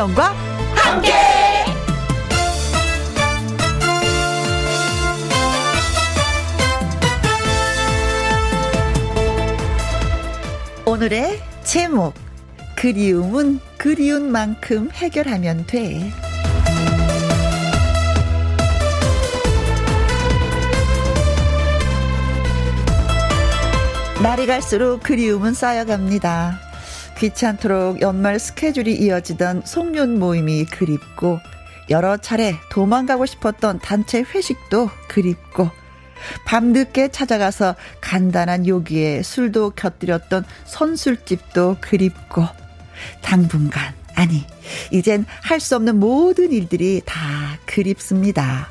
김혜영과 함께. 오늘의 제목 그리움은 그리운 만큼 해결하면 돼. 날이 갈수록 그리움은 쌓여갑니다. 귀찮도록 연말 스케줄이 이어지던 송년 모임이 그립고 여러 차례 도망가고 싶었던 단체 회식도 그립고 밤늦게 찾아가서 간단한 요기에 술도 곁들였던 선술집도 그립고 당분간 아니 이젠 할 수 없는 모든 일들이 다 그립습니다.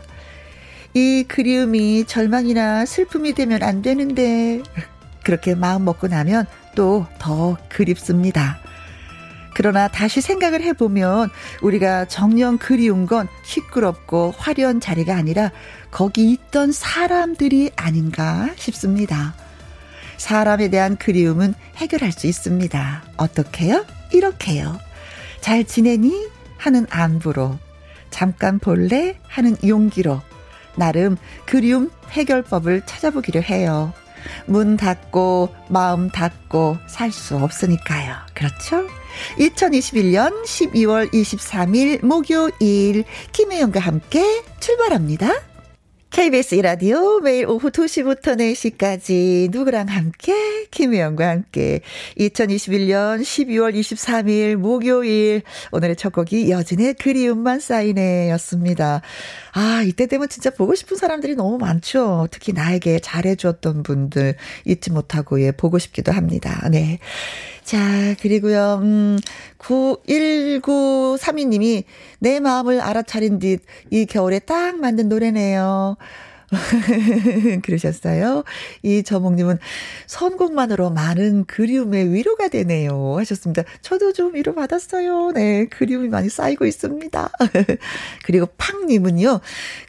이 그리움이 절망이나 슬픔이 되면 안 되는데 그렇게 마음 먹고 나면 또더 그립습니다. 그러나 다시 생각을 해보면 우리가 정녕 그리운 건 시끄럽고 화려한 자리가 아니라 거기 있던 사람들이 아닌가 싶습니다. 사람에 대한 그리움은 해결할 수 있습니다. 어떻게요? 이렇게요. 잘 지내니? 하는 안부로. 잠깐 볼래? 하는 용기로. 나름 그리움 해결법을 찾아보기로 해요. 문 닫고 마음 닫고 살 수 없으니까요. 그렇죠? 2021년 12월 23일 목요일 김혜영과 함께 출발합니다. KBS 이라디오 매일 오후 2시부터 4시까지 누구랑 함께 김혜영과 함께 2021년 12월 23일 목요일 오늘의 첫 곡이 여진의 그리움만 쌓이네 였습니다. 아 이때 되면 진짜 보고 싶은 사람들이 너무 많죠. 특히 나에게 잘해주었던 분들 잊지 못하고 예 보고 싶기도 합니다. 네. 자, 그리고요, 음, 91932님이 내 마음을 알아차린 듯 이 겨울에 딱 맞는 노래네요. 그러셨어요. 이 저목님은 선곡만으로 많은 그리움의 위로가 되네요. 하셨습니다. 저도 좀 위로 받았어요. 네. 그리움이 많이 쌓이고 있습니다. 그리고 팡님은요.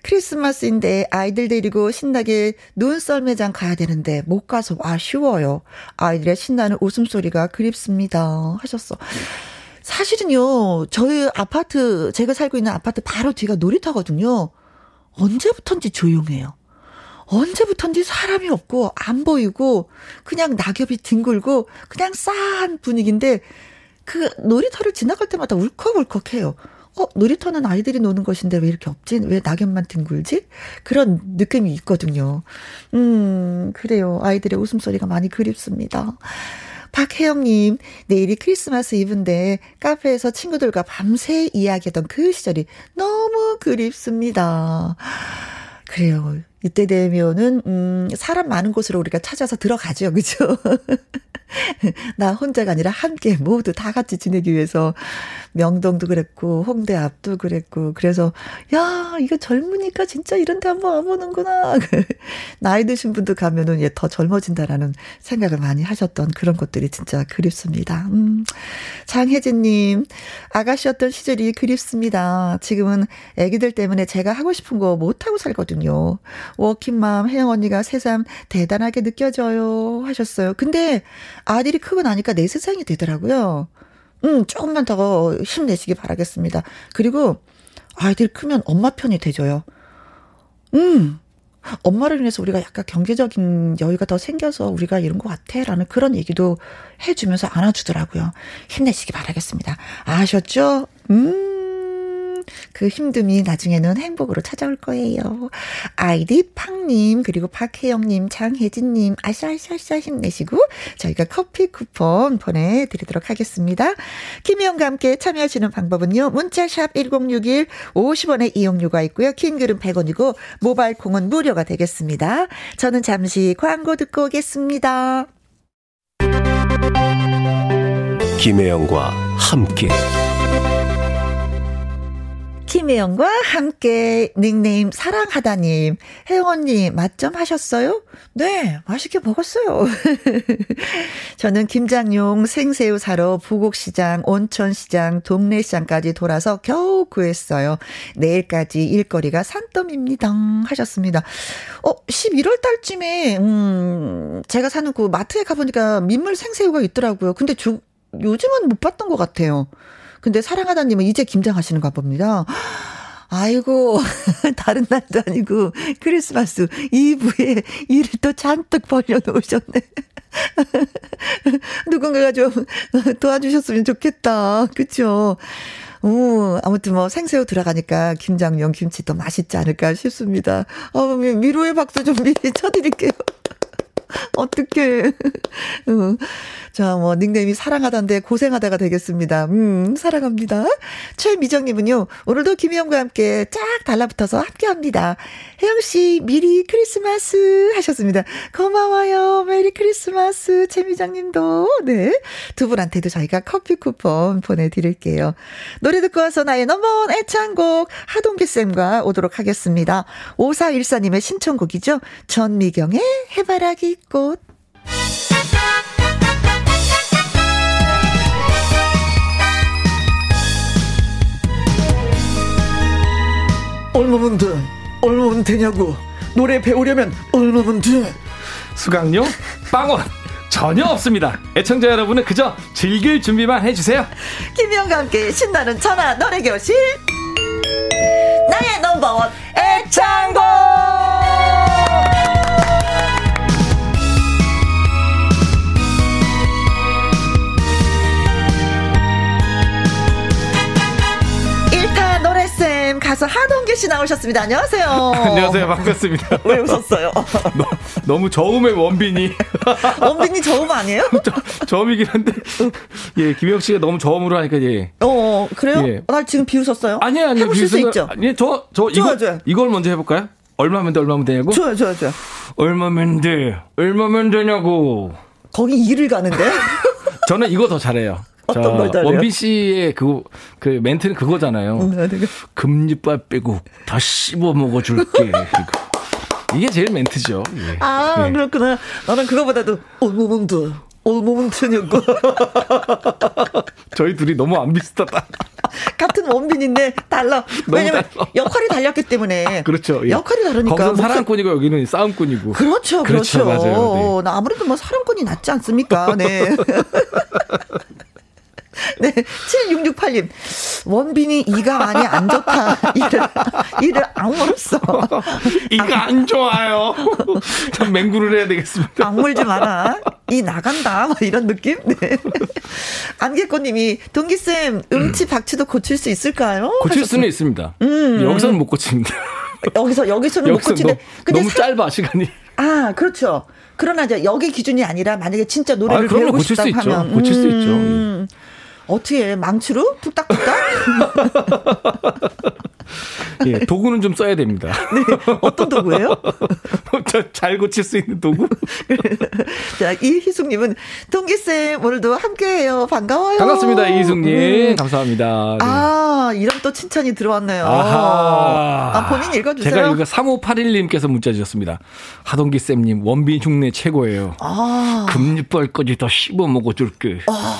크리스마스인데 아이들 데리고 신나게 눈썰매장 가야 되는데 못 가서 아쉬워요. 아이들의 신나는 웃음소리가 그립습니다. 하셨어. 사실은요, 저희 아파트, 제가 살고 있는 아파트 바로 뒤가 놀이터거든요. 언제부턴지 조용해요. 언제부턴지 사람이 없고 안 보이고 그냥 낙엽이 뒹굴고 그냥 싸한 분위기인데 그 놀이터를 지나갈 때마다 울컥울컥해요. 어, 놀이터는 아이들이 노는 것인데 왜 이렇게 없지? 왜 낙엽만 뒹굴지? 그런 느낌이 있거든요. 음, 그래요. 아이들의 웃음소리가 많이 그립습니다. 박혜영님, 내일이 크리스마스 이브인데 카페에서 친구들과 밤새 이야기하던 그 시절이 너무 그립습니다. 그래요. 이때 되면은, 음, 사람 많은 곳으로 우리가 찾아서 들어가죠. 그죠? 나 혼자가 아니라 함께 모두 다 같이 지내기 위해서 명동도 그랬고 홍대 앞도 그랬고 그래서 야 이거 젊으니까 진짜 이런 데 한번 와 보는구나 나이 드신 분도 가면은 예, 더 젊어진다라는 생각을 많이 하셨던 그런 것들이 진짜 그립습니다. 음. 장혜진 님 아가씨였던 시절이 그립습니다. 지금은 아기들 때문에 제가 하고 싶은 거 못 하고 살거든요. 워킹맘 혜영 언니가 새삼 대단하게 느껴져요 하셨어요. 근데 아들이 크고 나니까 내 세상이 되더라고요. 음, 조금만 더 힘내시기 바라겠습니다. 그리고 아이들 크면 엄마 편이 되줘요. 음, 엄마를 위해서 우리가 약간 경제적인 여유가 더 생겨서 우리가 이런 것 같아. 라는 그런 얘기도 해주면서 안아주더라고요. 힘내시기 바라겠습니다. 아셨죠? 음. 그 힘듦이 나중에는 행복으로 찾아올 거예요. 아이디 팡님, 그리고 박혜영님, 장혜진님, 아샤아샤아샤 힘내시고, 저희가 커피 쿠폰 보내드리도록 하겠습니다. 김혜영과 함께 참여하시는 방법은요, 문자샵 1061, 50원의 이용료가 있고요. 킹글은 100원이고, 모바일 콩은 무료가 되겠습니다. 저는 잠시 광고 듣고 오겠습니다. 김혜영과 함께. 김혜영과 함께 닉네임 사랑하다님, 혜원님 맛좀 하셨어요? 네, 맛있게 먹었어요. 저는 김장용 생새우 사러 부곡시장, 온천시장, 동래시장까지 돌아서 겨우 구했어요. 내일까지 일거리가 산더미입니다. 하셨습니다. 어, 11월 달쯤에, 음, 제가 사는 그 마트에 가보니까 민물 생새우가 있더라고요. 근데 주, 요즘은 못 봤던 것 같아요. 근데 사랑하다님은 이제 김장하시는가 봅니다. 아이고, 다른 날도 아니고, 크리스마스 이브에 일을 또 잔뜩 벌려놓으셨네. 누군가가 좀 도와주셨으면 좋겠다. 그쵸? 오, 아무튼 뭐 생새우 들어가니까 김장용 김치 도 맛있지 않을까 싶습니다. 어, 위로의 박수 좀 미리 쳐드릴게요. 어. 자, 뭐, 닉네임이 사랑하다인데 고생하다가 되겠습니다. 음, 사랑합니다. 최미정님은요, 오늘도 김희영과 함께 쫙 달라붙어서 함께 합니다. 혜영씨, 미리 크리스마스 하셨습니다. 고마워요. 메리 크리스마스. 최미정님도. 네. 두 분한테도 저희가 커피 쿠폰 보내드릴게요. 노래 듣고 와서 나의 넘버원 애창곡 하동기쌤과 오도록 하겠습니다. 5414님의 신청곡이죠. 전미경의 해바라기 꽃. 얼마면 돼? 얼마면 되냐고. 노래 배우려면 얼마면 돼? 수강료? 빵원! 전혀 없습니다. 애청자 여러분은 그저 즐길 준비만 해주세요. 김희영과 함께 신나는 전화 노래교실. 나의 넘버원 애창곡! 가수 하동규 씨 나오셨습니다. 안녕하세요. 안녕하세요. 반갑습니다. 왜 웃었어요? 너 무 저음의 원빈이. 원빈이 저음 아니에요? 저, 음이긴 한데. 예, 김영 씨가 너무 저음으로 하니까 예. 어, 그래요? 예. 나 지금 비웃었어요? 아니에요, 아니에요. 해보실 수 있죠? 아니, 저, 저, 이거, 좋아. 이걸 먼저 해볼까요? 얼마면 돼, 얼마면 되냐고? 좋아요, 좋아요, 좋아요. 얼마면 돼, 얼마면 되냐고. 거기 일을 가는데? 저는 이거 더 잘해요. 어떤 걸 잘해요? 원빈 씨의 그, 그 멘트는 그거잖아요. 음, 네, 금리빨 빼고 다 씹어 먹어줄게. 이게 제일 멘트죠. 예. 아, 예. 그렇구나. 나는 그거보다도, 올모몬드. 올모몬드냐고. 저희 둘이 너무 안 비슷하다. 같은 원빈인데 달라. 왜냐면 달라. 역할이 달렸기 때문에. 아, 그렇죠. 예. 역할이 다르니까. 거기서 사랑꾼이고 여기는 싸움꾼이고. 그렇죠. 그렇죠. 그렇죠. 맞아요. 네. 나 아무래도 뭐 사랑꾼이 낫지 않습니까? 네. 네, 7668님. 원빈이 이가 많이 안 좋다. 이를, 이를 악물었어. 이가 안 좋아요. 참 맹구를 해야 되겠습니다. 악물지 마라. 이 나간다. 뭐 이런 느낌? 네. 안개꽃님이, 동기쌤, 음치 박치도 고칠 수 있을까요? 고칠 수는 있습니다. 음. 여기서는 못 고칩니다. 여기서, 여기서는 못 고치는데. 너무 짧아, 시간이. 아, 그렇죠. 그러나 이제 여기 기준이 아니라 만약에 진짜 노래를 아, 배우고 싶다 하면 고칠 수 있죠. 음. 어떻게 해? 망치로? 툭딱툭딱? 예, 도구는 좀 써야 됩니다. 네, 어떤 도구예요? 잘 고칠 수 있는 도구? 자, 이희숙님은, 동기쌤, 오늘도 함께해요. 반가워요. 반갑습니다, 이희숙님. 음. 감사합니다. 네. 아, 이런 또 칭찬이 들어왔네요. 아하. 아, 본인 읽어주세요. 제가 이거 3581님께서 문자 주셨습니다. 하동기쌤님, 원빈 흉내 최고예요. 아. 금리빨까지 다 씹어 먹어줄게. 아.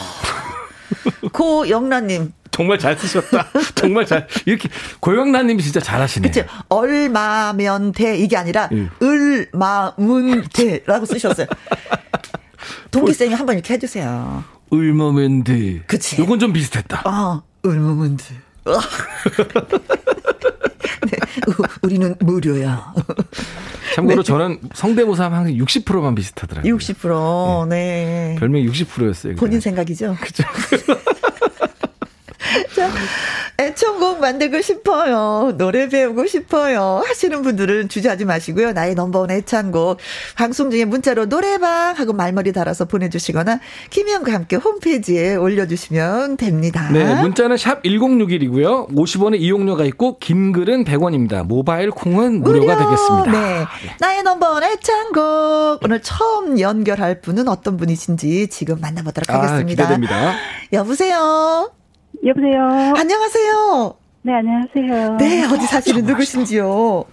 고영란님. 정말 잘 쓰셨다. 정말 잘. 이렇게 고영란님이 진짜 잘하시네. 그치. 얼마면 돼 이게 아니라 예. 을마문 돼라고 쓰셨어요. 동기 쌤이 한번 이렇게 해주세요. 얼마면 돼. 그치. 이건 좀 비슷했다. 아, 얼마면 돼. 네, 우리는 무료야. 참고로 네. 저는 성대모사 하면 항상 60%만 비슷하더라고요. 60%. 네. 네. 별명이 60%였어요. 본인 생각이죠? 그죠. 자, 애청곡 만들고 싶어요. 노래 배우고 싶어요. 하시는 분들은 주저하지 마시고요. 나의 넘버원 애창곡. 방송 중에 문자로 노래방 하고 말머리 달아서 보내주시거나 김희영과 함께 홈페이지에 올려주시면 됩니다. 네, 문자는 샵 1061이고요. 50원의 이용료가 있고 긴 글은 100원입니다. 모바일 콩은 무료가 무료. 되겠습니다. 네. 나의 넘버원 애창곡. 오늘 처음 연결할 분은 어떤 분이신지 지금 만나보도록 아, 하겠습니다. 기대됩니다. 여보세요? 여보세요. 안녕하세요. 네, 안녕하세요. 네, 어디 사시는 누구신지요?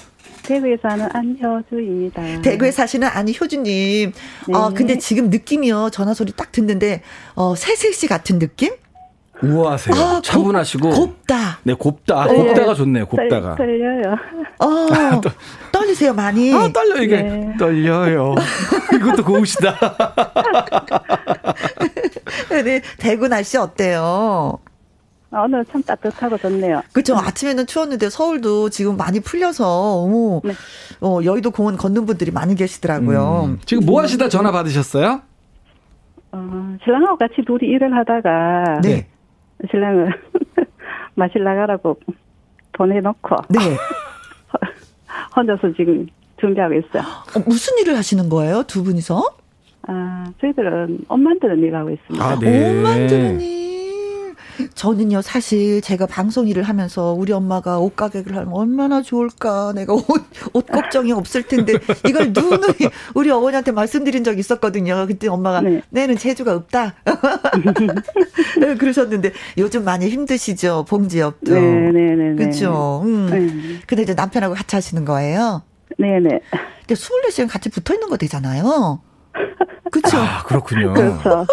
대구에 사는 안효주입니다. 대구에 사시는 안효주님. 네. 어, 근데 지금 느낌이요. 전화 소리 딱 듣는데, 어, 새색시 같은 느낌? 우아하세요. 아, 차분하시고. 곱, 다 네, 곱다. 네. 곱다가 좋네요, 곱다가. 떨, 떨려요. 어, 떨리세요, 많이. 아, 떨려, 이게. 네. 떨려요. 이것도 고우시다. 네, 대구 날씨 어때요? 아, 오늘 참 따뜻하고 좋네요. 그렇죠. 아침에는 추웠는데 서울도 지금 많이 풀려서 어머, 네. 어, 여의도 공원 걷는 분들이 많이 계시더라고요. 음. 지금 뭐 하시다 전화 받으셨어요? 어, 신랑하고 같이 둘이 일을 하다가 네. 신랑을 마실 나가라고 보내놓고 네. 혼자서 지금 준비하고 있어요. 어, 무슨 일을 하시는 거예요, 두 분이서? 아, 저희들은 옷 만드는 일 하고 있습니다. 아, 네. 옷 만드는 일. 저는요, 사실 제가 방송 일을 하면서 우리 엄마가 옷 가게를 하면 얼마나 좋을까. 내가 옷, 옷 걱정이 없을 텐데 이걸 누누이 우리 어머니한테 말씀드린 적이 있었거든요. 그때 엄마가 네. 내는 재주가 없다. 네, 그러셨는데 요즘 많이 힘드시죠. 봉지업도. 네네네. 네, 그렇죠. 음. 네. 근데 이제 남편하고 같이 하시는 거예요? 네네. 근데 24시간 같이 붙어 있는 거 되잖아요. 그렇죠. 아, 그렇군요. 그렇죠.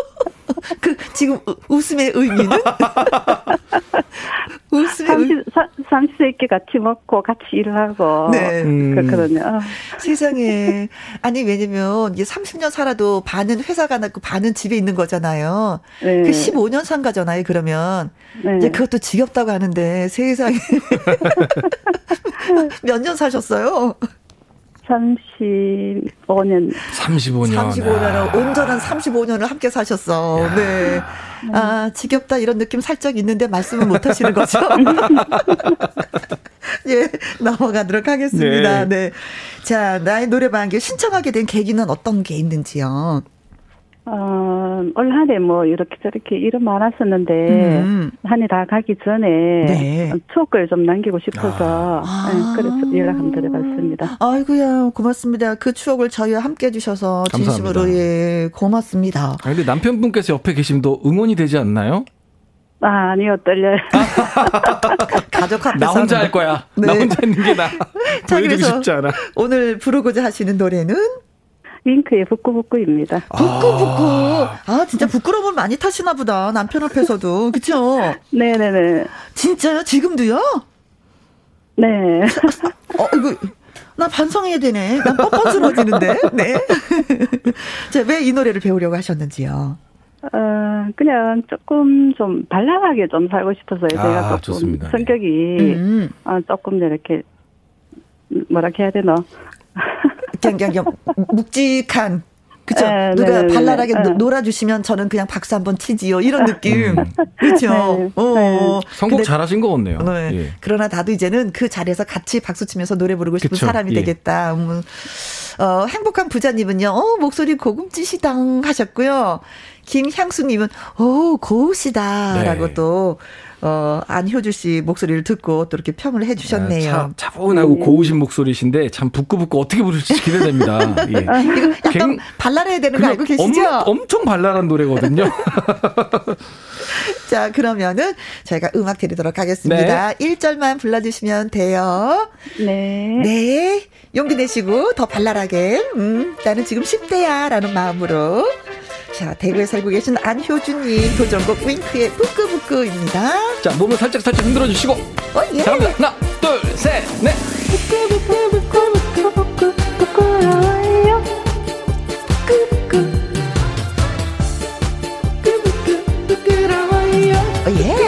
그 지금 웃음의 의미는 웃음의 삼시, 삼시세 있게 같이 먹고 같이 일을 하고 네. 음. 그렇거든요. 세상에 아니 왜냐면 이게 30년 살아도 반은 회사가 났고 반은 집에 있는 거잖아요. 네. 그 15년 산 거잖아요. 그러면 네. 이제 그것도 지겹다고 하는데 세상에 몇 년 사셨어요? 35년. 35년. 35년을, 온전한 35년을 함께 사셨어. 야. 네. 아, 지겹다 이런 느낌 살짝 있는데 말씀은 못 하시는 거죠? 예, 넘어가도록 하겠습니다. 네. 네. 자, 나의 노래방에 신청하게 된 계기는 어떤 게 있는지요? 어, 올 한해 뭐 이렇게 저렇게 이름 많았었는데 음. 한해 다 가기 전에 네. 추억을 좀 남기고 싶어서 아. 네, 그래서 연락 한번 드려봤습니다. 아이고야 고맙습니다. 그 추억을 저희와 함께 해주셔서 진심으로 예 고맙습니다. 아, 근데 남편분께서 옆에 계시도 응원이 되지 않나요? 아, 아니요, 떨려요. 가족 앞에서. 나 혼자 할 거야. 네. 나 혼자 있는 게 나. 보여주고 싶지 않아. 오늘 부르고자 하시는 노래는? 윙크의 부끄부끄입니다. 부끄부끄. 아, 아 진짜 부끄러움을 많이 타시나 보다. 남편 앞에서도. 그쵸? 네네네. 진짜요? 지금도요? 네. 어, 이거. 나 반성해야 되네. 난 뻔뻔스러워지는데. 네. 자, 왜 이 노래를 배우려고 하셨는지요? 어, 그냥 조금 좀 발랄하게 좀 살고 싶어서요. 제가 아, 조금 좋습니다. 성격이 음. 어, 조금 이렇게 뭐라 해야 되나 그냥, 그냥, 묵직한 그쵸? 네, 누가 네, 네 발랄하게 네, 놀아주시면 저는 그냥 박수 한번 치지요. 이런 느낌. 음. 그쵸? 네, 어. 네. 선곡 잘하신 것 같네요. 네. 예. 그러나 나도 이제는 그 자리에서 같이 박수 치면서 노래 부르고 싶은 그쵸? 사람이 예. 되겠다. 음. 어, 행복한 부자님은요, 어, 목소리 고급지시당 하셨고요. 김향수님은, 오, 고우시다라고 또, 어, 안효주 씨 목소리를 듣고 또 이렇게 평을 해주셨네요. 아, 차, 차분하고 고우신 목소리신데 참 부끄부끄 어떻게 부를지 기대됩니다. 예. 이거 약간 갱, 발랄해야 되는 거 알고 계시죠? 엄, 엄청 발랄한 노래거든요. 자, 그러면은 저희가 음악 드리도록 하겠습니다. 네. 1절만 불러주시면 돼요. 네. 네. 용기 내시고 더 발랄하게, 음, 나는 지금 10대야 라는 마음으로. 자, 대구에 살고 계신 안효준님 도전곡 윙크의 부끄부끄입니다. 자, 몸을 살짝 살짝 흔들어 주시고. 어, 예. 자, 하나, 둘, 셋, 넷. 부끄부끄부끄부끄 부끄러워요. 부끄부끄. 부끄부끄, 부끄러워요. 어, 예.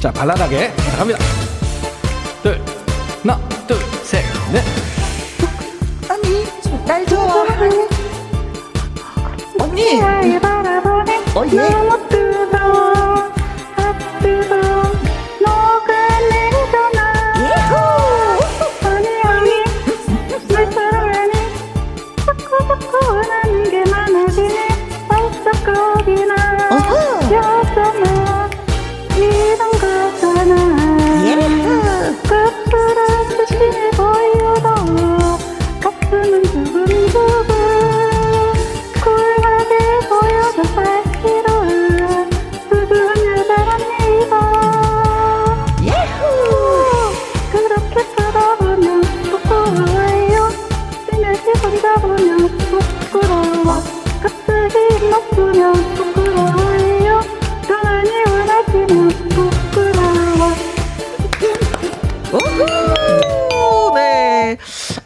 자, 발랄하게. 자, 갑니다. 둘, 하나, 둘, 셋, 넷. 언니, 날 좋아하니? 언니! 어, 예. 웃으면 부끄러워요. 편안히 울어지면 부끄러워. 네.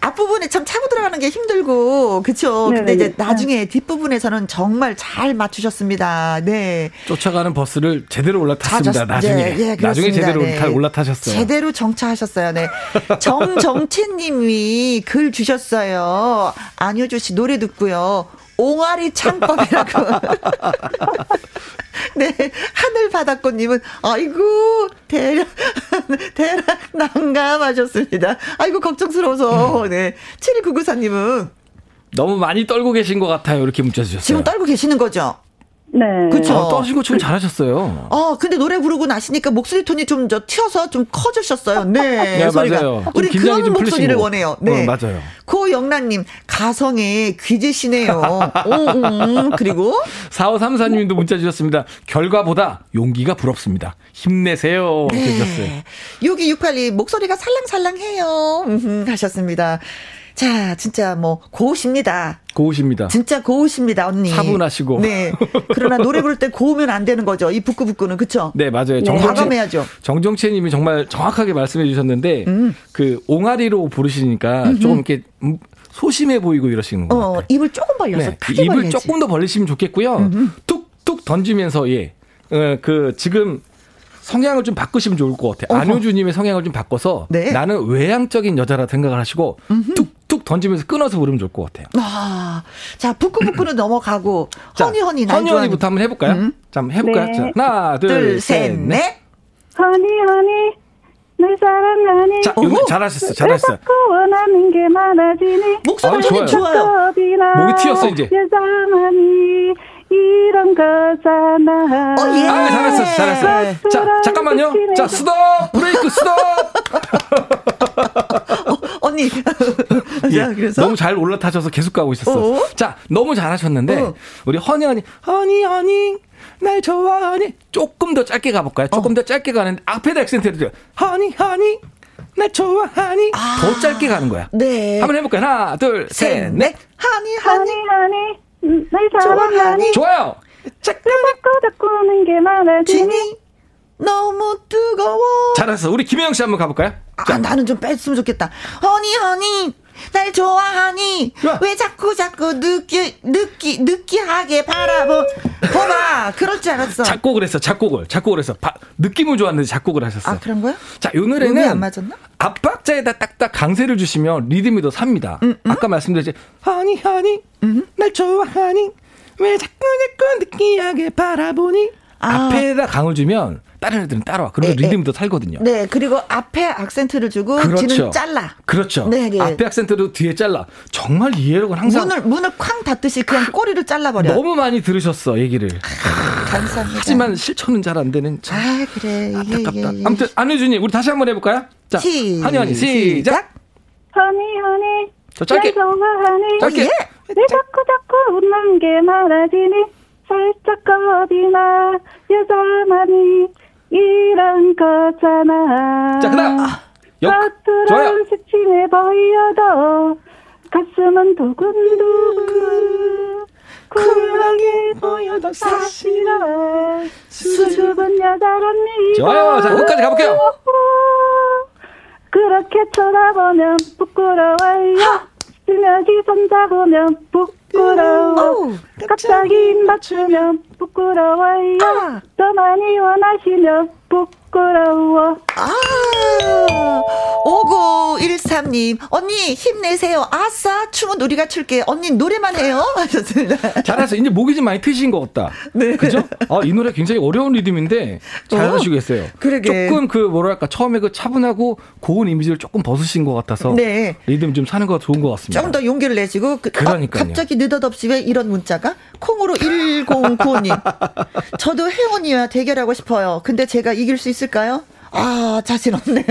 앞부분에 참 차고 들어가는 게 힘들고. 그쵸? 네네. 근데 이제 네, 네. 나중에 뒷부분에서는 정말 잘 맞추셨습니다. 네. 쫓아가는 버스를 제대로 올라탔습니다 나중에. 네, 예, 예 나중에 제대로 네. 잘 올라타셨어요. 제대로 정차하셨어요. 네. 정정채님이 글 주셨어요. 안효조 씨 노래 듣고요. 옹알이 창법이라고. 네, 하늘 바닷꽃님은, 아이고, 대략, 대략 난감하셨습니다. 아이고, 걱정스러워서. 네. 7199사님은. 너무 많이 떨고 계신 것 같아요. 이렇게 문자 주셨어요. 지금 떨고 계시는 거죠? 네. 그렇죠. 어, 떠신 것처럼 잘하셨어요. 어, 근데 노래 부르고 나시니까 목소리 톤이 좀 저 튀어서 좀 커지셨어요. 네. 네 맞아요. 우리 그런 목소리를 원해요. 네. 어, 맞아요. 고영란님, 가성의 귀재시네요. 음, 음. 그리고 4534님도 문자 주셨습니다. 결과보다 용기가 부럽습니다. 힘내세요. 네. 여기 682 목소리가 살랑살랑해요. 음, 하셨습니다. 자, 진짜 뭐 고우십니다. 고우십니다. 진짜 고우십니다, 언니. 차분하시고. 네. 그러나 노래 부를 때 고우면 안 되는 거죠. 이 부끄부끄는 그렇죠? 네, 맞아요. 네. 정정해야죠. 정정채 님이 정말 정확하게 말씀해 주셨는데 음. 그 옹알이로 부르시니까 음흠. 조금 이렇게 소심해 보이고 이러시는 거예요. 어, 입을 조금 벌려서 네. 입을 벌려야지. 조금 더 벌리시면 좋겠고요. 툭툭 던지면서 예. 어, 그 지금 성향을 좀 바꾸시면 좋을 것 같아요. 안효주님의 성향을 좀 바꿔서 네. 나는 외향적인 여자라 생각을 하시고 음흠. 툭 툭 던지면서 끊어서 부르면 좋을 것 같아요. 아, 자 북구북구는 넘어가고 허니 허니 허니 허니부터 한번 해볼까요? 음. 자, 한번 해볼까요? 네. 자, 하나, 둘, 둘 셋, 넷. 허니 허니 날 사랑하니. 자, 요 잘하셨어, 잘하셨어. 자꾸 원하는 게 많아지니. 목소리 아, 좋아요. 좋아요. 목이 튀었어 이제. 여자만이 이런 거잖아. 어, 예. 아, 잘했어, 잘했어. 자, 잠깐만요. 자, 스톱! 브레이크 스톱! 어, 언니. 예, 그래서? 너무 잘 올라타셔서 계속 가고 있었어. 어? 자, 너무 잘하셨는데, 어. 우리 허니, 허니, 허니, 허니. 날 좋아하니 조금 더 짧게 가볼까요? 조금 어. 더 짧게 가는데 앞에다 액센트를 줘요. honey honey 날 좋아하니 아. 더 짧게 가는 거야. 네. 한번 해볼까요? 하나 둘 셋 넷. honey honey honey 날 사랑하니 좋아요. 자꾸 자꾸 자꾸는 게 많아지니 너무 뜨거워. 잘했어. 우리 김혜영 씨 한번 가볼까요? 아, 나는 좀 뺐으면 좋겠다. honey honey 날 좋아하니 야. 왜 자꾸 자꾸 느끼 느끼 느끼하게 바라보 봐봐 그럴 줄 알았어 작곡을 했어 작곡을 작곡을 했어 바, 느낌은 좋았는데 작곡을 하셨어 아 그런 거야? 자이 노래는 안 맞았나? 앞박자에다 딱딱 강세를 주시면 리듬이 더 삽니다 음, 음? 아까 말씀드렸지 하니 하니 음? 날 좋아하니 왜 자꾸 자꾸 느끼하게 바라보니 아. 앞에다 강을 주면 다른 애들은 따라와. 그러면 네, 리듬이 더 살거든요. 네, 그리고 앞에 악센트를 주고 그렇죠. 뒤는 잘라. 그렇죠. 네, 네. 앞에 악센트도 뒤에 잘라. 정말 이해력은 항상 문을 문을 쾅 닫듯이 그냥 꼬리를 잘라버려. 너무 많이 들으셨어 얘기를. 아, 감사합니다. 하지만 실천은 잘 안 되는. 참 아, 그래. 안타깝다. 예, 예, 예. 아무튼 안효준님 우리 다시 한번 해볼까요? 자, 한이 한이 시작. 허니 허니. 저 짧게. 좋아하니. 짧게. 어, 예. 왜 자꾸 자꾸 웃는 게 많아지니 살짝 겁이 나 여자만이 이런 거잖아. 자, 그 다음. 겉으로는 색침해 보여도 가슴은 두근두근. 쿨하게 보여도 사실은 수줍은 여자랍니다. 좋아요. 자, 끝까지 가볼게요. 그렇게 쳐다보면 부끄러워요. 스며지 손잡으면 부 끄러워. 갑자기 맞추면 부끄러워요. 아. 더 많이 원하시면 부끄러워. 아, 5913님, 언니 힘내세요. 아싸, 춤은 우리가 출게. 언니 노래만 해요. 하셨습니다. 잘해서 이제 목이 좀 많이 트신 것 같다. 네. 그죠? 아, 이 노래 굉장히 어려운 리듬인데 잘 어, 하시겠어요. 그러게. 조금 그 뭐랄까, 처음에 그 차분하고 고운 이미지를 조금 벗으신 것 같아서. 네. 리듬 좀 사는 거 좋은 것 같습니다. 조금 더 용기를 내시고. 그, 그러니까 아, 갑자기 느닷없이 왜 이런 문자가? 콩으로 1095님. 저도 혜원이와 대결하고 싶어요. 근데 제가 이길 수 있을까요? 아, 자신 없네요.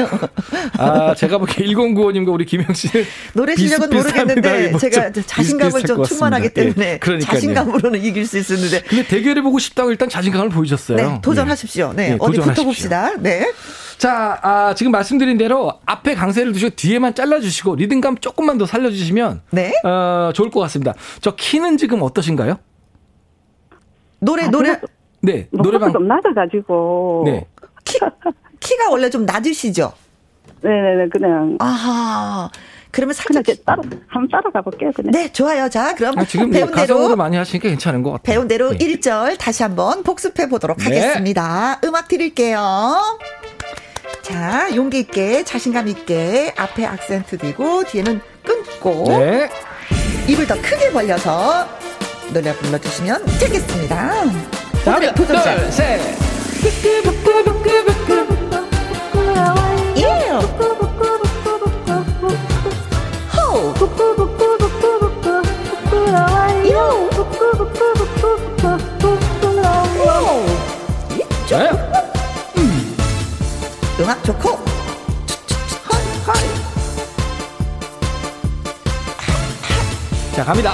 아, 제가 보기에 1095님과 우리 김영 씨는 노래 실력은 모르겠는데 제가 자신감은 좀 충만하기 때문에 네, 자신감으로는 이길 수 있었는데. 근데 대결해 보고 싶다고 일단 자신감을 보여주셨어요. 네, 도전하십시오. 네, 네 어디 붙어 봅시다. 네. 자, 아, 지금 말씀드린 대로 앞에 강세를 두시고 뒤에만 잘라주시고 리듬감 조금만 더 살려주시면 네? 어, 좋을 것 같습니다. 저 키는 지금 어떠신가요? 노래 아, 노래 네 노래방 좀 낮아가지고 네 키, 키가 원래 좀 낮으시죠? 네네네 그냥 아하 그러면 살짝 따로 한번 따라가 볼게요. 그냥. 네, 좋아요. 자, 그럼 아, 지금 배운 대로 많이 하시니까 괜찮은 것 같아요. 배운 대로 네. 1절 다시 한번 복습해 보도록 네. 하겠습니다. 음악 드릴게요. 자, 용기 있게 자신감 있게 앞에 악센트 뒤고 뒤에는 끊고 네. 입을 더 크게 벌려서 노래 불러주시면 되겠습니다. 오늘의 도전자. 둘, 셋. 자 갑니다.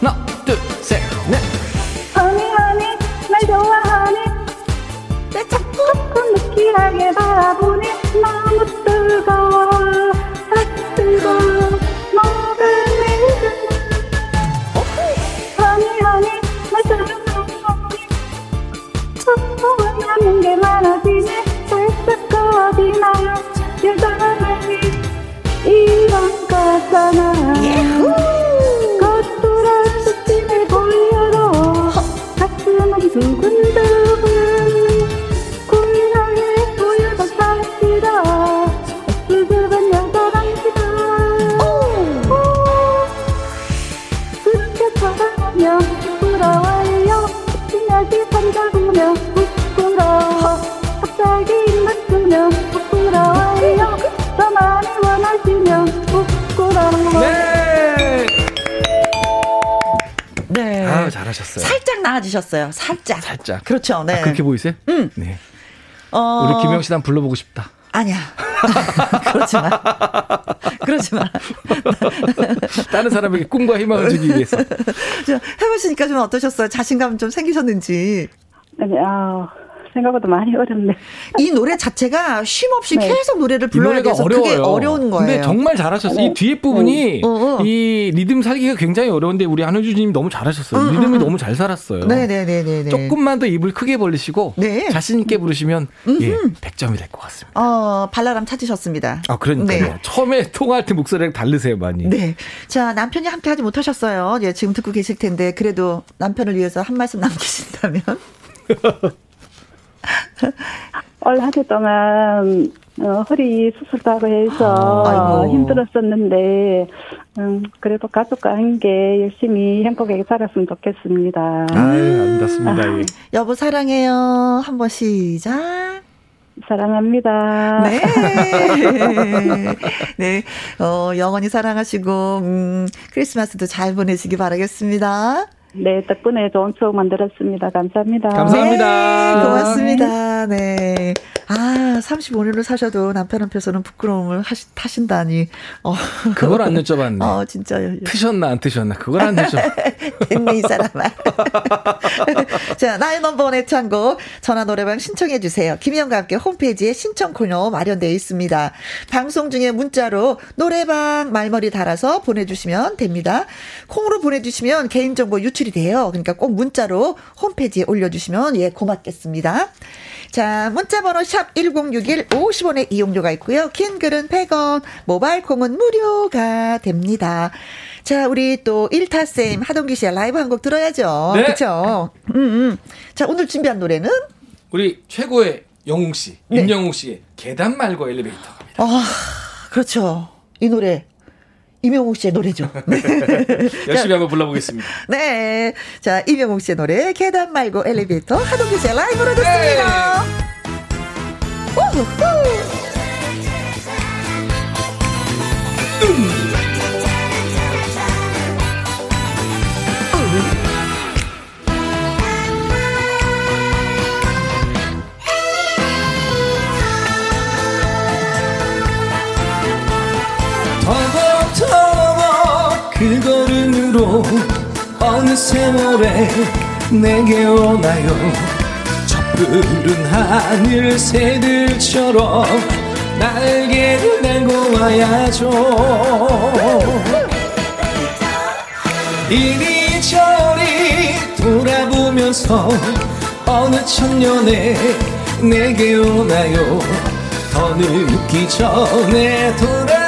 하나, 둘, 느끼하게 바라보니 너무 뜨거워 살짝 나아지셨어요. 살짝. 살짝. 그렇죠. 네. 아, 그렇게 보이세요? 응. 네. 어... 우리 김영 씨한 불러보고 싶다. 아니야. 그렇지 마. 그러지 마. 다른 사람에게 꿈과 희망을 주기 위해서. 해보시니까 좀 어떠셨어요? 자신감 좀 생기셨는지. 네, 아, 생각보다 많이 어렵네. 이 노래 자체가 쉼 없이 네. 계속 노래를 불러야 돼서 어려워요. 그게 어려운 거예요. 근데 정말 잘하셨어요. 이 뒤에 부분이 어, 어. 이 리듬 살기가 굉장히 어려운데 우리 한효주님 너무 잘하셨어요. 음, 리듬이 음. 너무 잘 살았어요. 네네네네. 조금만 더 입을 크게 벌리시고 네. 자신 있게 부르시면 예, 100점이 될 것 같습니다. 어, 발랄함 찾으셨습니다. 아, 그러니까요. 네. 처음에 통화할 때 목소리랑 다르세요, 많이. 네. 자, 남편이 함께 하지 못하셨어요. 예, 지금 듣고 계실 텐데 그래도 남편을 위해서 한 말씀 남기신다면 올 한 해 동안 어, 허리 수술도 하고 해서 아, 힘들었었는데 음, 그래도 가족과 함께 열심히 행복하게 살았으면 좋겠습니다. 아유, 아름답습니다. 아. 여보 사랑해요. 한번 시작. 사랑합니다. 네. 네. 어, 영원히 사랑하시고, 음, 크리스마스도 잘 보내시기 바라겠습니다. 네, 덕분에 좋은 추억 만들었습니다. 감사합니다. 감사합니다. 네, 고맙습니다. 네. 아, 35년을 사셔도 남편 한편서는 부끄러움을 하시, 타신다니. 어. 그걸 안 여쭤봤네. 어, 진짜. 트셨나, 안 트셨나. 그걸 안 여쭤. 됐네, 이 사람아. 자, 나의 넘버원 애창곡 전화 노래방 신청해주세요. 김희영과 함께 홈페이지에 신청 코너 마련되어 있습니다. 방송 중에 문자로 노래방 말머리 달아서 보내주시면 됩니다. 콩으로 보내주시면 개인정보 유 출이 돼요. 그러니까 꼭 문자로 홈페이지에 올려주시면 예, 고맙겠습니다. 자, 문자번호 샵 1061, 50원의 이용료가 있고요. 긴 글은 100원, 모바일 콩은 무료가 됩니다. 자, 우리 또 일타 쌤, 하동기 씨의 라이브 한 곡 들어야죠. 네. 그쵸? 음, 음. 자, 오늘 준비한 노래는? 우리 최고의 영웅 씨, 네. 임영웅 씨의 계단 말고 엘리베이터 갑니다. 아, 그렇죠. 이 노래 이명웅 씨의 노래죠. 네. 열심히 한번 불러보겠습니다. 네. 자, 이명웅 씨의 노래, 계단 말고 엘리베이터, 하동기 씨의 라이브로 듣습니다. 네. 음. 그 걸음으로 어느 세월에 내게 오나요? 저 푸른 하늘 새들처럼 날개를 달고 와야죠. 이리저리 돌아보면서 어느 천년에 내게 오나요? 더 늦기 전에 돌아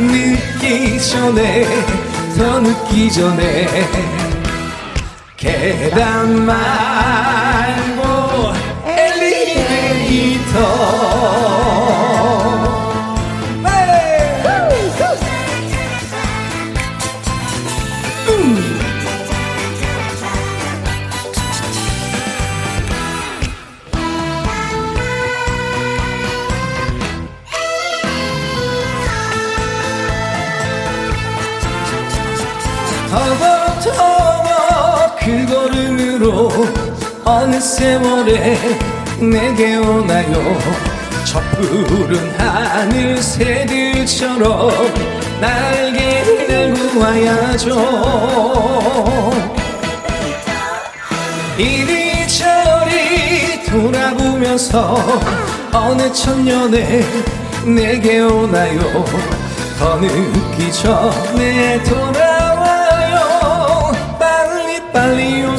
늦기 전에 더 늦기 전에. 계단 말고 엘리베이터 어느 세월에 내게 오나요? 저 푸른 하늘 새들처럼 날개 달고 와야죠. 이리저리 돌아보면서 어느 천년에 내게 오나요? 더 늦기 전에 돌아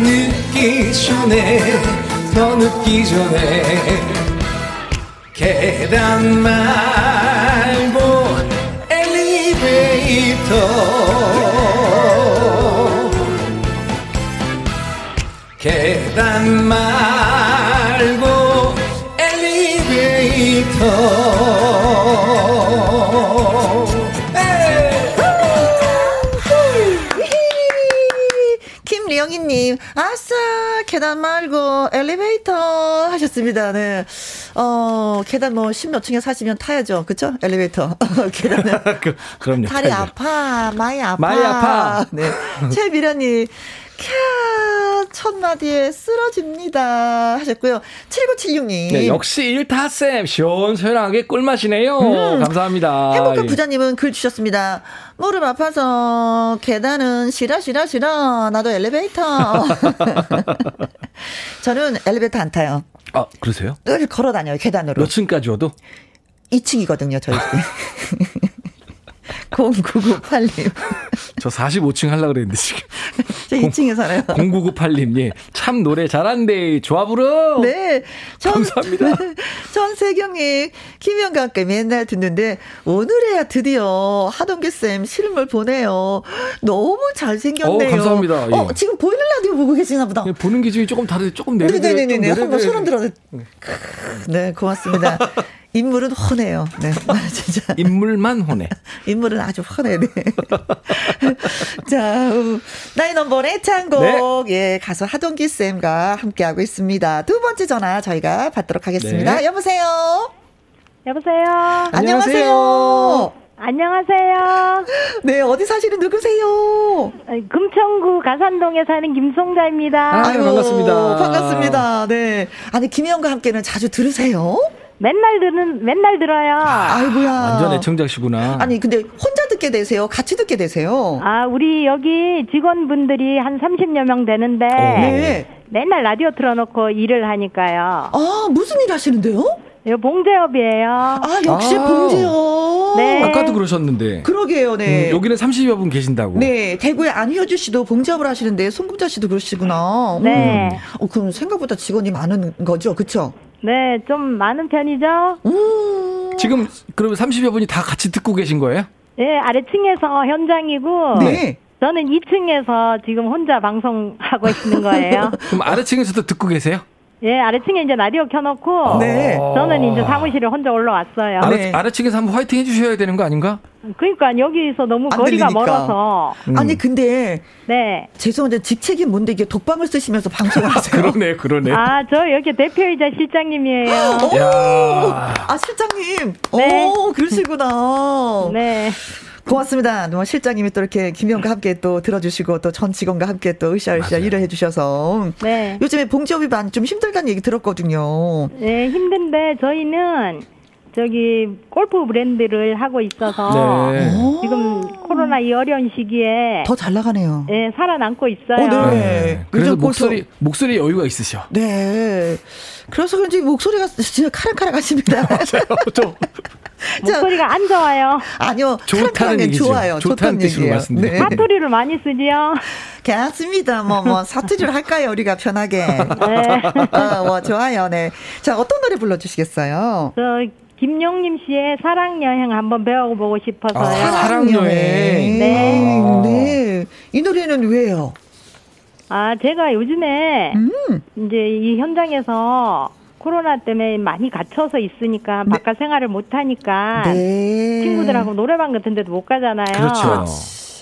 늦기 전에 더 늦기 전에. 계단 말고 엘리베이터. 계단 말고 엘리베이터 계단 말고 엘리베이터 하셨습니다. 네. 어, 계단 뭐, 십몇 층에 사시면 타야죠. 그쵸? 엘리베이터. 계단은. 그, 그럼요. 다리 타야죠. 아파, 많이 아파. 많이 아파. 네. 최미련님, 캬, 첫 마디에 쓰러집니다. 하셨고요. 7976님. 네, 역시 일타쌤 시원시원하게 꿀맛이네요. 음. 감사합니다. 행복한 예. 부자님은 글 주셨습니다. 무릎 아파서 계단은 싫어 싫어 싫어. 나도 엘리베이터. 저는 엘리베이터 안 타요. 아 그러세요? 늘 걸어 다녀요 계단으로. 몇 층까지 와도? 2층이거든요 저희 집. 0998님. 저 45층 하려고 그랬는데 지금. 저 2층에 살아요. 0998님, 예. 참 노래. 좋아 부르. 네. 전, 감사합니다. 전세경님, 김영과 함께 맨날 듣는데, 오늘에야 드디어 하동기쌤 실물 보내요. 너무 잘생겼네요. 어, 감사합니다. 예. 어, 지금 보이는 라디오 보고 계시나 보다. 예, 보는 기준이 조금 다르데 조금 내려. 네네네네. 한번 소름 들어. 네, 고맙습니다. 인물은 훤해요. 네, 진짜. 인물만 혼해. 인물은 아주 훤해. 네. 자, 음, 나이 넘버의 애창곡. 네. 예, 가수 하동기 쌤과 함께하고 있습니다. 두 번째 전화 저희가 받도록 하겠습니다. 네. 여보세요. 여보세요. 안녕하세요. 안녕하세요. 네, 어디 사시는 누구세요? 금천구 가산동에 사는 김송자입니다. 아, 네, 반갑습니다. 반갑습니다. 네. 아니, 김혜영과 함께는 자주 들으세요? 맨날 듣는 맨날 들어요. 아이고야. 완전 애청자시구나. 아니, 근데 혼자 듣게 되세요? 같이 듣게 되세요? 아, 우리 여기 직원분들이 한 30여 명 되는데 네. 맨날 라디오 틀어놓고 일을 하니까요. 아, 무슨 일 하시는데요? 이거 봉제업이에요. 아, 역시 아. 봉지요. 네. 아까도 그러셨는데. 그러게요, 네. 음, 여기는 30여 분 계신다고. 네, 대구의 안효주 씨도 봉지업을 하시는데 송금자 씨도 그러시구나. 음. 네. 어, 그럼 생각보다 직원이 많은 거죠, 그쵸? 네, 좀 많은 편이죠. 음. 지금 그러면 30여 분이 다 같이 듣고 계신 거예요? 네, 아래층에서 현장이고 네. 저는 2층에서 지금 혼자 방송하고 있는 거예요. 그럼 아래층에서도 듣고 계세요? 예, 아래층에 이제 라디오 켜놓고. 네. 저는 이제 사무실에 혼자 올라왔어요. 아래, 네. 아래층에서 한번 화이팅 해주셔야 되는 거 아닌가? 그러니까 여기서 너무 거리가 들리니까. 멀어서. 음. 아니 근데 네. 죄송한데 직책이 뭔데 이게 독방을 쓰시면서 방송을 하세요? 그러네, 그러네. 아, 저 여기 대표이자 실장님이에요. 오, 아 실장님. 네. 오, 그러시구나. 네. 고맙습니다. 뭐 실장님이 또 이렇게 김영과 함께 또 들어주시고 또 전 직원과 함께 또 으쌰으쌰 일을 해주셔서. 네. 요즘에 봉지업이 좀 힘들다는 얘기 들었거든요. 네, 힘든데 저희는 저기 골프 브랜드를 하고 있어서 네. 지금 코로나 이 어려운 시기에 더 잘 나가네요. 네, 살아남고 있어요. 어, 네. 네. 그래서 목소리 목소리 여유가 있으셔. 네. 그래서 그런지 목소리가 진짜 카랑카랑하십니다. 맞아요. 좀 목소리가 안 좋아요. 아니요. 좋다는 얘기죠. 좋아요. 좋다는 뜻으로 말씀드려요. 네. 사투리를 많이 쓰지요. 괜찮습니다. 뭐, 뭐, 사투리를 할까요? 우리가 편하게. 네. 어, 뭐, 좋아요. 네. 자, 어떤 노래 불러주시겠어요? 저, 김용림 씨의 사랑 여행 한번 배워보고 싶어서요. 아, 사랑 여행. 네. 아. 네. 이 노래는 왜요? 아, 제가 요즘에 음. 이제 이 현장에서 코로나 때문에 많이 갇혀서 있으니까 네. 바깥 생활을 못 하니까 네. 친구들하고 노래방 같은 데도 못 가잖아요. 그렇죠.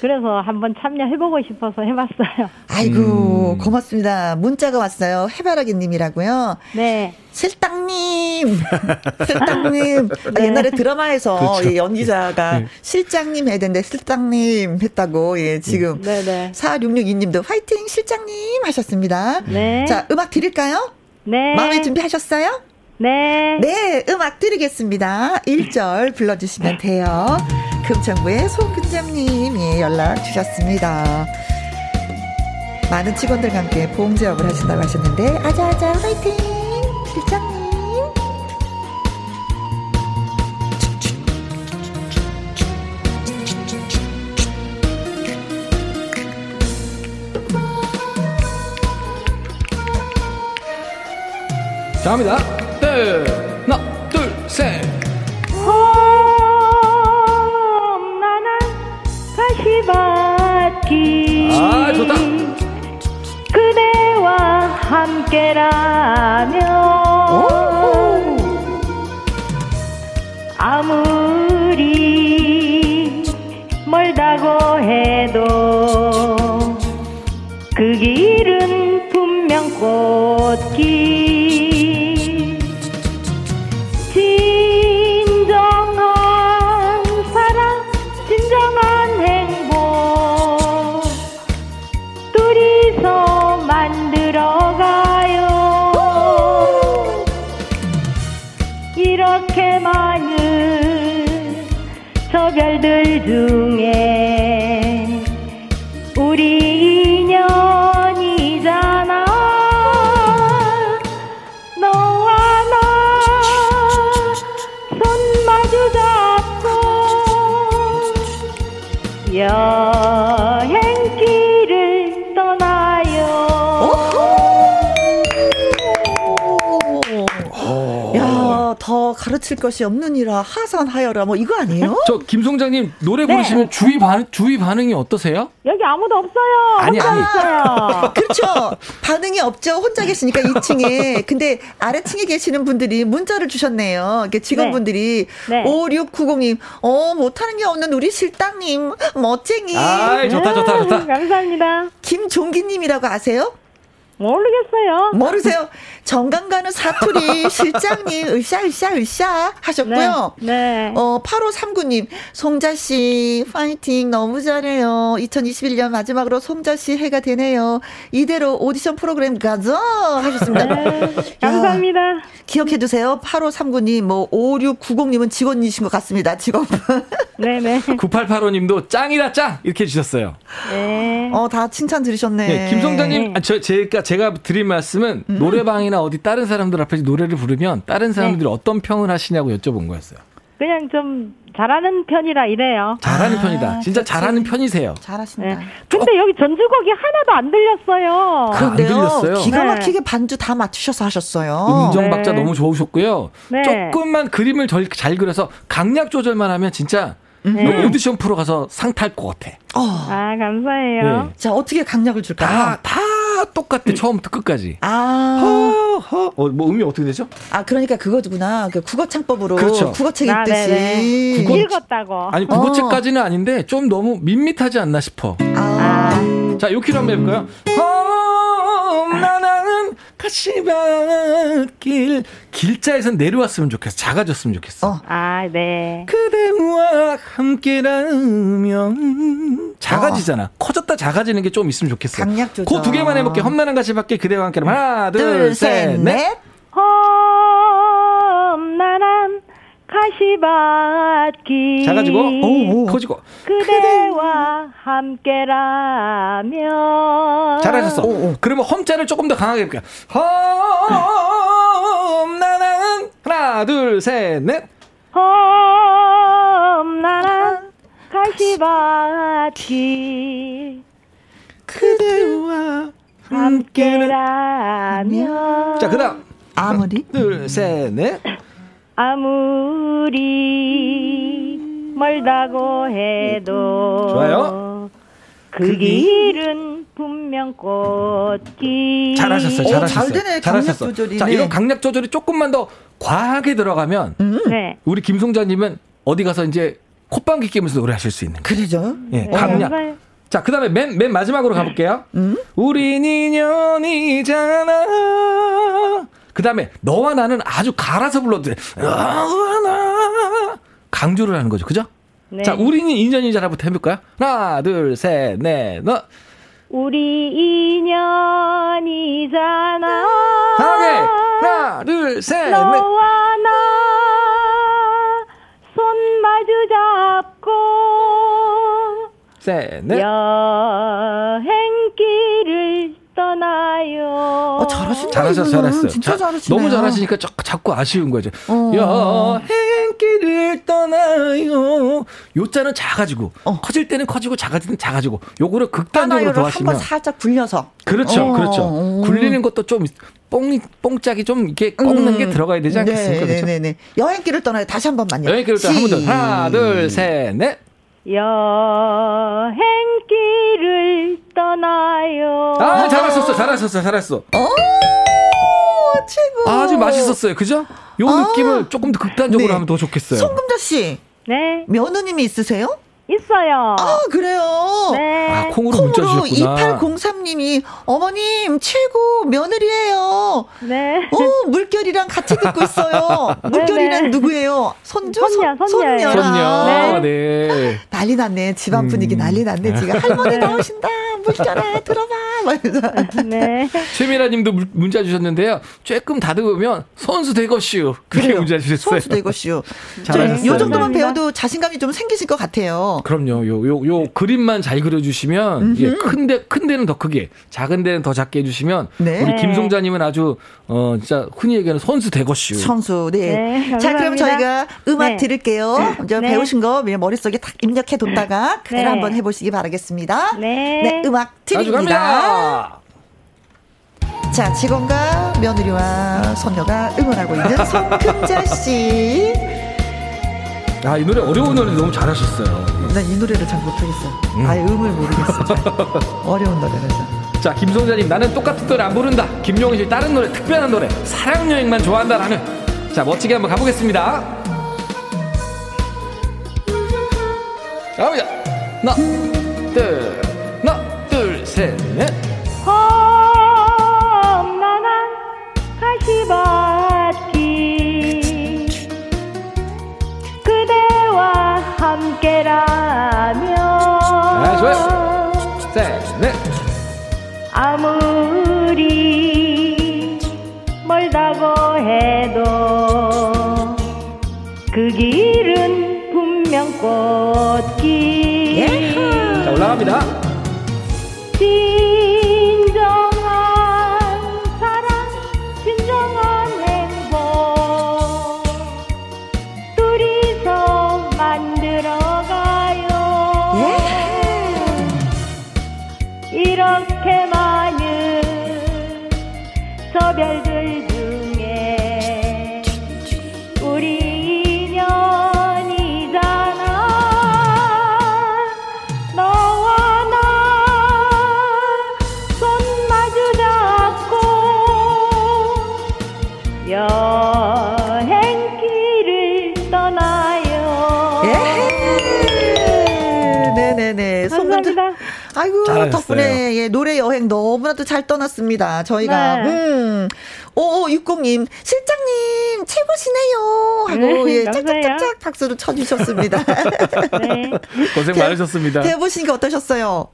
그래서 한번 참여해보고 싶어서 해봤어요. 아이고, 음. 고맙습니다. 문자가 왔어요. 해바라기 님이라고요. 네. 실장님! 실장님! 네. 아, 옛날에 드라마에서 그렇죠. 연기자가 네. 실장님 해야 되는데 실장님 했다고, 예, 지금. 네 네. 4662님도 화이팅! 실장님! 하셨습니다. 네. 자, 음악 드릴까요? 네. 마음의 준비하셨어요? 네. 네, 음악 드리겠습니다. 1절 불러주시면 돼요. 금천구의 송근장님이 연락 주셨습니다. 많은 직원들과 함께 보험제업을 하신다고 하셨는데, 아자아자 화이팅! 실장님. 자, 갑니다. 둘, 하나, 둘, 셋. 가시밭길. 아, 좋다. 그대와 함께라면. 오. 아무 별 가르칠 것이 없느니라 하산하여라 뭐 이거 아니에요? 저 김송장님 노래 네. 부르시면 주위 반 주위 반응이 어떠세요? 여기 아무도 없어요. 아니 아니. 있어요. 그렇죠. 반응이 없죠. 혼자 계시니까 2층에. 근데 아래층에 계시는 분들이 문자를 주셨네요. 이게 직원분들이 네. 네. 5690님, 어 못하는 게 없는 우리 실장님 멋쟁이. 아, 좋다 좋다 좋다. 음, 감사합니다. 김종기님이라고 아세요? 모르겠어요. 모르세요. 정강 가는 사투리 실장님 으쌰 으쌰 으쌰 하셨고요. 네. 네. 어 8539님 송자 씨 파이팅 너무 잘해요. 2021년 마지막으로 송자 씨 해가 되네요. 이대로 오디션 프로그램 가죠 하셨습니다. 네. 감사합니다. 야, 기억해 두세요. 8539님 뭐 5690님은 직원이신 것 같습니다. 직원분. 네 네. 9885님도 짱이다 짱 이렇게 해 주셨어요. 네. 어다 칭찬 들으셨네. 네, 김송자님 아, 저 제가 제가 드린 말씀은 음. 노래방이나 어디 다른 사람들 앞에서 노래를 부르면 다른 사람들이 네. 어떤 평을 하시냐고 여쭤본 거였어요. 그냥 좀 잘하는 편이라 이래요. 잘하는 아, 편이다. 진짜 그치. 잘하는 편이세요. 잘하신다. 네. 근데 어? 여기 전주곡이 하나도 안 들렸어요. 아, 안 들렸어요. 기가 네. 막히게 네. 반주 다 맞추셔서 하셨어요. 음정 박자 네. 너무 좋으셨고요. 네. 조금만 그림을 잘 그려서 강약 조절만 하면 진짜 네. 오디션 프로 가서 상 탈 것 같아. 어. 아 감사해요. 자 어떻게 강약을 줄까요? 다, 다 똑같아 처음부터 끝까지. 아. 허, 허. 어, 뭐 음이 어떻게 되죠? 아 그러니까 그거구나. 그 국어 창법으로 그렇죠. 국어책 아, 읽듯이. 국어... 읽었다고. 아니 국어책까지는 아닌데 좀 너무 밋밋하지 않나 싶어. 아. 자, 요키로 한번 해볼까요? 나는 가시밭길 길자에서 내려왔으면 좋겠어. 작아졌으면 좋겠어. 어. 아, 네. 그대와 함께라면 작아지잖아. 어. 커졌다 작아지는 게 좀 있으면 좋겠어. 강약 조절. 그두 개만 해볼게. 험난한 가시밭길 그대와 함께라면 하나, 둘, 둘 셋, 넷. 험난한 가시밭길. 작아지고? 오, 오. 커지고. 그대와 함께라면. 잘하셨어. 오, 오. 그러면 험자를 조금 더 강하게 해볼게요. 험 나는. 하나 둘셋넷. 험 나는 가시밭길. 그대와 함께라면. 자 그다음. 아무리? 둘셋넷 아무리 멀다고 해도 좋아요. 그 길은 분명 꽃길. 잘하셨어요. 잘하셨어요. 잘 되네. 잘하셨어. 강약 조절이. 자, 이런 강약 조절이 조금만 더 과하게 들어가면 음. 네. 우리 김송자님은 어디 가서 이제 콧방귀 끼면서 노래하실 수 있는. 그러죠. 예, 네, 강약. 네. 자, 그 다음에 맨, 맨 마지막으로 가볼게요. 음? 우린 인연이잖아. 그 다음에 너와 나는 아주 갈아서 불러도 돼. 강조를 하는 거죠. 그죠? 네. 자, 우리는 인연이잖아부터 해볼까요? 하나, 둘, 셋, 넷, 너. 우리 인연이잖아. 하나, 하나, 둘, 셋, 넷. 너와 나 손 마주 잡고. 셋, 넷. 떠나요. 어, 잘하신다. 잘하셨어, 잘했어요. 진짜 잘하시네 너무 잘하시니까 자, 자꾸 아쉬운 거죠. 어. 여행길을 떠나요. 요자는 작아지고 어. 커질 때는 커지고 작아질 때는 작아지고 요거를 극단적으로 더 하시면 한번 살짝 굴려서. 그렇죠, 어. 그렇죠. 어. 굴리는 것도 좀 뽕이 뽕짝이 좀 이렇게 꺾는 음. 게 들어가야 되지 않겠습니까? 네, 그렇죠? 네, 네. 여행길을 떠나요. 다시 한 번만요. 여행길을 떠나 한번 더. 하나, 둘, 셋, 넷. 여행길을 떠나요. 아, 잘하셨어, 잘하셨어, 잘했어. 오, 최고. 아주 맛있었어요. 그죠? 요 아, 느낌을 조금 더 극단적으로 네. 하면 더 좋겠어요. 송금자 씨. 네. 며느님이 있으세요? 있어요. 아, 그래요? 네. 아, 콩으로, 콩으로 문자 주셨구나. 2803님이 어머님 최고 며느리예요. 네. 어, 물결이랑 같이 듣고 있어요. 물결이란 네, 네. 누구예요? 손주? 손녀, 손녀. 손녀. 네. 네. 난리 났네. 집안 분위기 음. 난리 났네. 지금 할머니 나오신다. 물결아 들어봐. 말면서. 네. 최미라 님도 문자 주셨는데요. 조금 다듬으면 선수 되고슈. 그렇게 문자 주셨어요. 선수 되고슈. 요 정도만 배워도 자신감이 좀 생기실 것 같아요. 그럼요. 요, 요, 요 그림만 잘 그려주시면, 예, 큰 데, 큰 데는 더 크게, 작은 데는 더 작게 해주시면, 네. 우리 김송자 님은 아주, 어, 진짜 흔히 얘기하는 선수 되고슈. 선수, 네. 네 자, 그럼 저희가 음악 네. 들을게요. 먼저 네. 배우신 거 머릿속에 딱 입력해 뒀다가, 그대로 네. 한번 해보시기 바라겠습니다. 네. 네, 음악 드립니다. 자, 직원과 며느리와 손녀가 응원하고 있는 손금자 씨. 아, 이 노래 어려운 노래 너무 잘하셨어요. 난 이 노래를 잘 못하겠어. 음. 아예 음을 모르겠어. 어려운 노래라서. 자, 김송자님, 나는 똑같은 노래 안 부른다. 김용희 씨, 다른 노래, 특별한 노래, 사랑여행만 좋아한다. 나는. 자, 멋지게 한번 가보겠습니다. 가보자. 하나, 둘, 셋, 넷. 험난한 가시밭길 그대와 함께라면 아, 좋아요. 셋, 넷. 아무리 멀다고 해도 그길 덕분에 예, 노래 여행 너무나도 잘 떠났습니다. 저희가 네. 음. 5560님 실장님 최고시네요 하고 네, 예, 짝짝짝짝 박수를 쳐주셨습니다. 네. 고생 많으셨습니다. 대보시니까 어떠셨어요?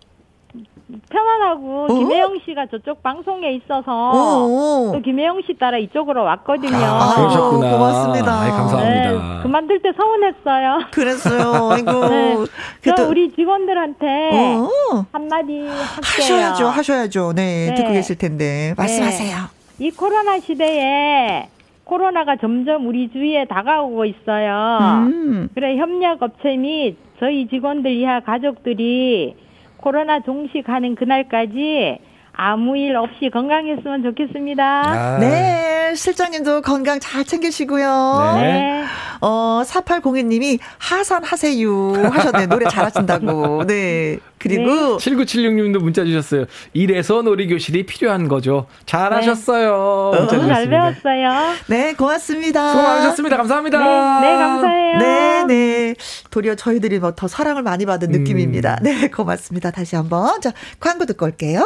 편안하고 어? 김혜영 씨가 저쪽 방송에 있어서 어? 또 김혜영 씨 따라 이쪽으로 왔거든요. 아, 그러셨구나. 고맙습니다. 아이, 감사합니다. 네, 그만둘 때 서운했어요. 그랬어요. 아이고. 네. 그래도 우리 직원들한테 어? 한마디 할게요. 하셔야죠. 하셔야죠. 네, 네. 듣고 계실 텐데. 말씀하세요. 네. 이 코로나 시대에 코로나가 점점 우리 주위에 다가오고 있어요. 음. 그래 협력 업체 및 저희 직원들 이하 가족들이 코로나 종식하는 그날까지 아무 일 없이 건강했으면 좋겠습니다. 아. 네, 실장님도 건강 잘 챙기시고요. 네. 어, 4802님이 하산하세요 하셨네. 노래 잘하신다고. 네. 그리고 네. 7976님도 문자 주셨어요. 이래서 놀이교실이 필요한 거죠. 잘하셨어요. 네. 너무 잘 배웠어요. 네, 고맙습니다. 수고 많으셨습니다. 감사합니다. 네, 네, 감사해요. 네, 네. 도리어 저희들이 뭐 더 사랑을 많이 받은 음. 느낌입니다. 네, 고맙습니다. 다시 한번. 자, 광고 듣고 올게요.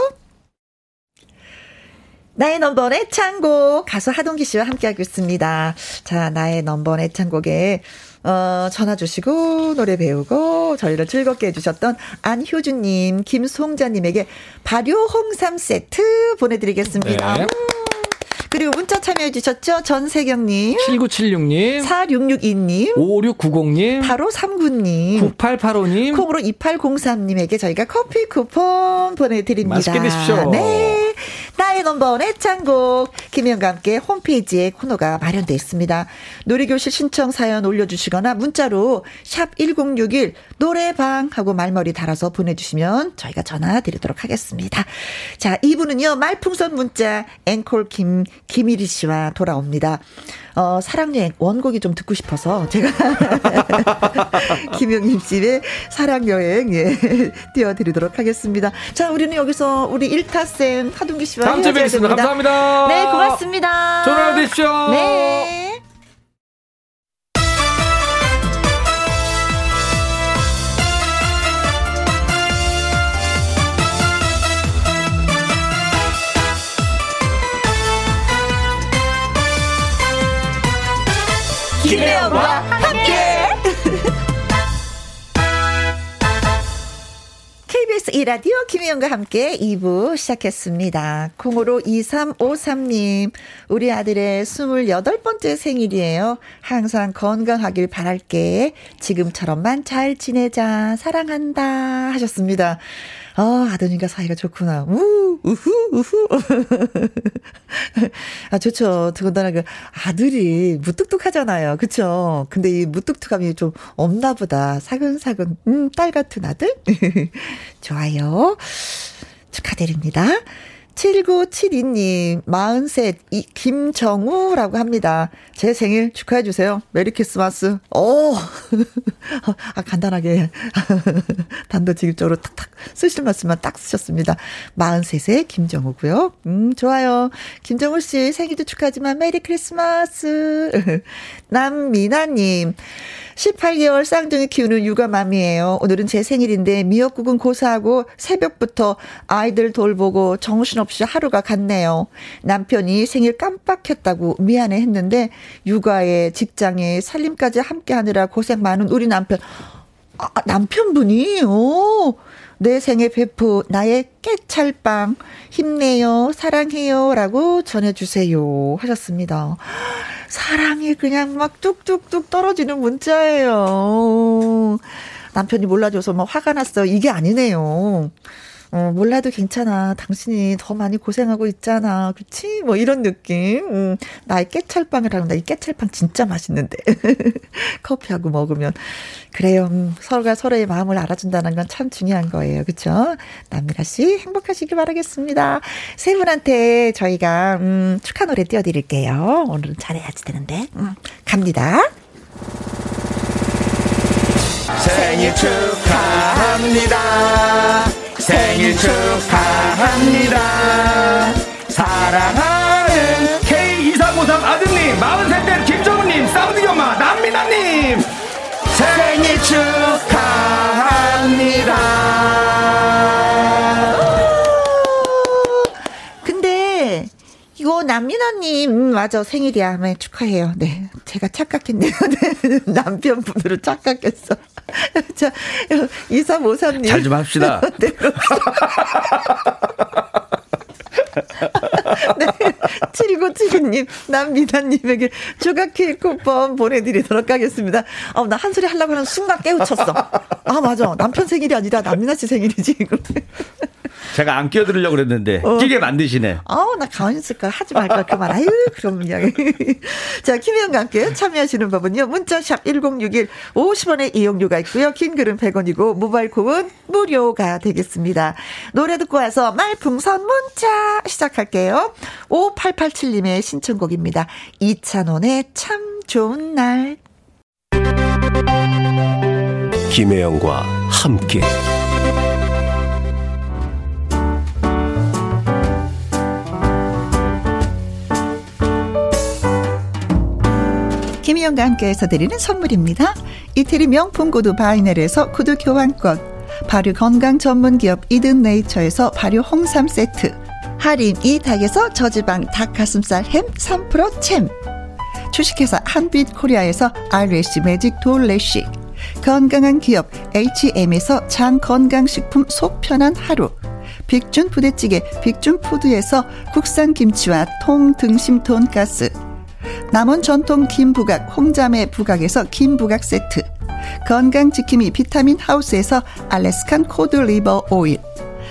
나의 넘버 애창곡 가수 하동기 씨와 함께하고 있습니다. 자, 나의 넘버 애창곡에 어, 전화 주시고 노래 배우고 저희를 즐겁게 해주셨던 안효준님, 김송자님에게 발효 홍삼 세트 보내드리겠습니다. 네. 음. 그리고 문자 참여해 주셨죠? 전세경님. 7976님. 4662님. 5690님. 8539님. 9885님. 콩으로 2803님에게 저희가 커피 쿠폰 보내드립니다. 맛있게 드십시오. 네. 나의 넘버원 애창곡. 김현과 함께 홈페이지에 코너가 마련되어 있습니다. 놀이교실 신청 사연 올려주시거나 문자로 샵 1061 노래방 하고 말머리 달아서 보내주시면 저희가 전화 드리도록 하겠습니다. 자, 2부는요, 말풍선 문자 앵콜 김, 김일희 씨와 돌아옵니다. 어, 사랑여행 원곡이 좀 듣고 싶어서 제가 김영임 씨의 사랑여행 예, 띄워드리도록 하겠습니다. 자, 우리는 여기서 우리 일타쌤 하동기 씨와 다음 주에 뵙겠습니다. 감사합니다. 네, 고맙습니다. 하루 되십시오. 네. 김혜영과 함께. KBS 이라디오 김혜영과 함께 2부 시작했습니다. 콩으로 2353님, 우리 아들의 28번째 생일이에요. 항상 건강하길 바랄게. 지금처럼만 잘 지내자. 사랑한다. 하셨습니다. 아, 아드님과 사이가 좋구나. 우, 우후, 우후. 아, 좋죠. 더군다나 그 아들이 무뚝뚝하잖아요. 그쵸? 근데 이 무뚝뚝함이 좀 없나 보다. 사근사근, 음, 딸 같은 아들? 좋아요. 축하드립니다. 7972님, 43, 이, 김정우라고 합니다. 제 생일 축하해주세요. Merry Christmas. 오! 아, 간단하게. 단도직입적으로 탁탁 쓰실 말씀만 딱 쓰셨습니다. 43세 김정우고요. 음, 좋아요. 김정우 씨 생일도 축하하지만 Merry Christmas. 남미나님, 18개월 쌍둥이 키우는 육아맘이에요. 오늘은 제 생일인데 미역국은 고사하고 새벽부터 아이들 돌보고 정신없이 하루가 갔네요. 남편이 생일 깜빡했다고 미안해 했는데 육아에 직장에 살림까지 함께 하느라 고생 많은 우리 남편. 아, 남편분이, 오, 내 생애 베프, 나의 깨찰빵, 힘내요, 사랑해요, 라고 전해주세요. 하셨습니다. 사랑이 그냥 막 뚝뚝뚝 떨어지는 문자예요. 남편이 몰라줘서 막 화가 났어. 이게 아니네요. 어, 몰라도 괜찮아. 당신이 더 많이 고생하고 있잖아. 그치? 뭐 이런 느낌. 음, 나의 깨찰빵을 하는 다이 깨찰빵 진짜 맛있는데. 커피하고 먹으면. 그래요. 음, 서로가 서로의 마음을 알아준다는 건 참 중요한 거예요. 그쵸? 남미라 씨 행복하시길 바라겠습니다. 세 분한테 저희가, 음, 축하 노래 띄워 드릴게요. 오늘은 잘해야지 되는데. 음, 갑니다. 생일 축하합니다. 생일 축하합니다. 사랑하는 K2453 아드님, 43대 김정우님, 사우디 엄마, 남미나님. 생일 축하합니다. 남민아님, 음, 맞아. 생일이야. 네, 축하해요. 네. 제가 착각했네요. 네. 남편분으로 착각했어. 자, 2353님. 잘 좀 합시다. 네, 네. 7979님, 남미나님에게 조각 케이크 쿠폰 보내드리도록 하겠습니다. 어, 나한 소리 하려고 하는 순간 깨우쳤어. 아, 맞아. 남편 생일이 아니라 남미나 씨 생일이지, 이거. 제가 안 끼어들으려고 그랬는데 어. 끼게 만드시네. 아우 나 가만히 있을까 하지 말까 그만 아유 그럼 그냥. 자 김혜영과 함께 참여하시는 법은요. 문자샵 1061 50원의 이용료가 있고요. 긴 글은 100원이고 모바일 콩은 무료가 되겠습니다. 노래 듣고 와서 말풍선 문자 시작할게요. 5887님의 신청곡입니다. 이찬원의 참 좋은 날. 김혜영과 함께. 김희영과 함께해서 드리는 선물입니다. 이태리 명품 구두 바이넬에서 구두 교환권, 발효 건강 전문 기업 이든 네이처에서 발효 홍삼 세트, 할인 이 닭에서 저지방 닭가슴살 햄 3% 챔, 주식회사 한빛 코리아에서 알래시 매직 돌래시, 건강한 기업 H&M에서 장 건강식품 속 편한 하루, 빅준 부대찌개 빅준푸드에서 국산 김치와 통 등심 돈가스, 남원 전통 김부각 홍자매 부각에서 김부각 세트. 건강지킴이 비타민 하우스에서 Alaskan cod liver oil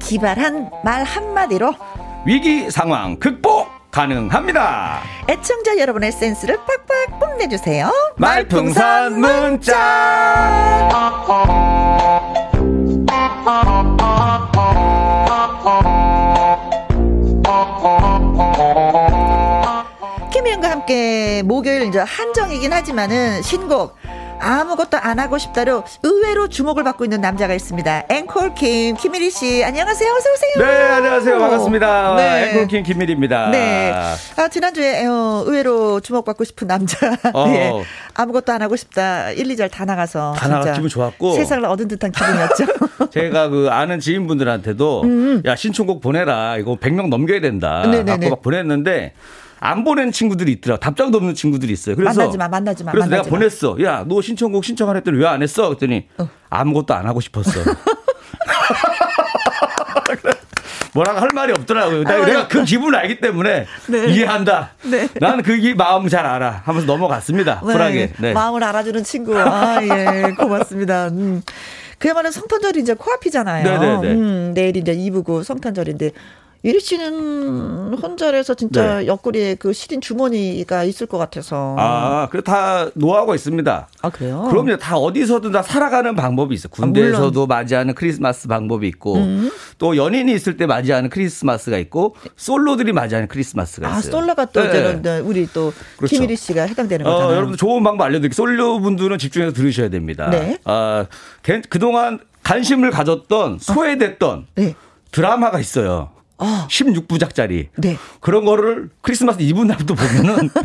기발한 말 한마디로 위기 상황 극복 가능합니다. 애청자 여러분의 센스를 팍팍 뽐내주세요. 말풍선 문자. 과 함께 목요일 이제 한정이긴 하지만은 신곡 아무것도 안 하고 싶다로 의외로 주목을 받고 있는 남자가 있습니다. 앵콜킴 김일희 씨 안녕하세요. 어서 오세요. 네 안녕하세요 반갑습니다. 네. 앵콜킴 김일희입니다. 네. 아 지난주에 어, 의외로 주목받고 싶은 남자. 어. 네. 아무것도 안 하고 싶다. 1, 2절 다 나가서 다 나가 기분 좋았고 세상을 얻은 듯한 기분이었죠. 제가 그 아는 지인분들한테도 음. 야 신청곡 보내라 이거 100명 넘겨야 된다. 네네네. 막 보냈는데. 안 보낸 친구들이 있더라. 답장도 없는 친구들이 있어요. 그래서 만나지 마, 만나지 마. 그래서 만나지 내가 마. 보냈어. 야, 너 신청곡 신청안 했더니 왜 안 했어? 그랬더니 어. 아무것도 안 하고 싶었어. 뭐라고 할 말이 없더라고요. 아, 내가 그 기분을 알기 때문에 네. 이해한다. 네. 나는 그 마음 잘 알아. 하면서 넘어갔습니다. 네. 쿨하게. 네. 마음을 알아주는 친구. 아, 예. 고맙습니다. 음. 그야말로 성탄절이 이제 코앞이잖아요. 네네네. 네, 네. 음, 내일 이제 2부고 성탄절인데 이리 씨는 혼자래서 진짜 네. 옆구리에 그 시린 주머니가 있을 것 같아서. 아, 그래 다 노하우가 있습니다. 아, 그래요? 그럼요. 다 어디서든 다 살아가는 방법이 있어. 요 군대에서도 아, 맞이하는 크리스마스 방법이 있고 음. 또 연인이 있을 때 맞이하는 크리스마스가 있고 솔로들이 맞이하는 크리스마스가 아, 있어요. 아, 솔로가 또 네. 우리 또 그렇죠. 김일희 씨가 해당되는 어, 거잖아요. 여러분 좋은 방법 알려드릴게요. 솔로 분들은 집중해서 들으셔야 됩니다. 네. 아, 그동안 관심을 가졌던 소외됐던 어. 네. 드라마가 있어요. 어. 16부작짜리. 네. 그런 거를 크리스마스 이브 날도 보면은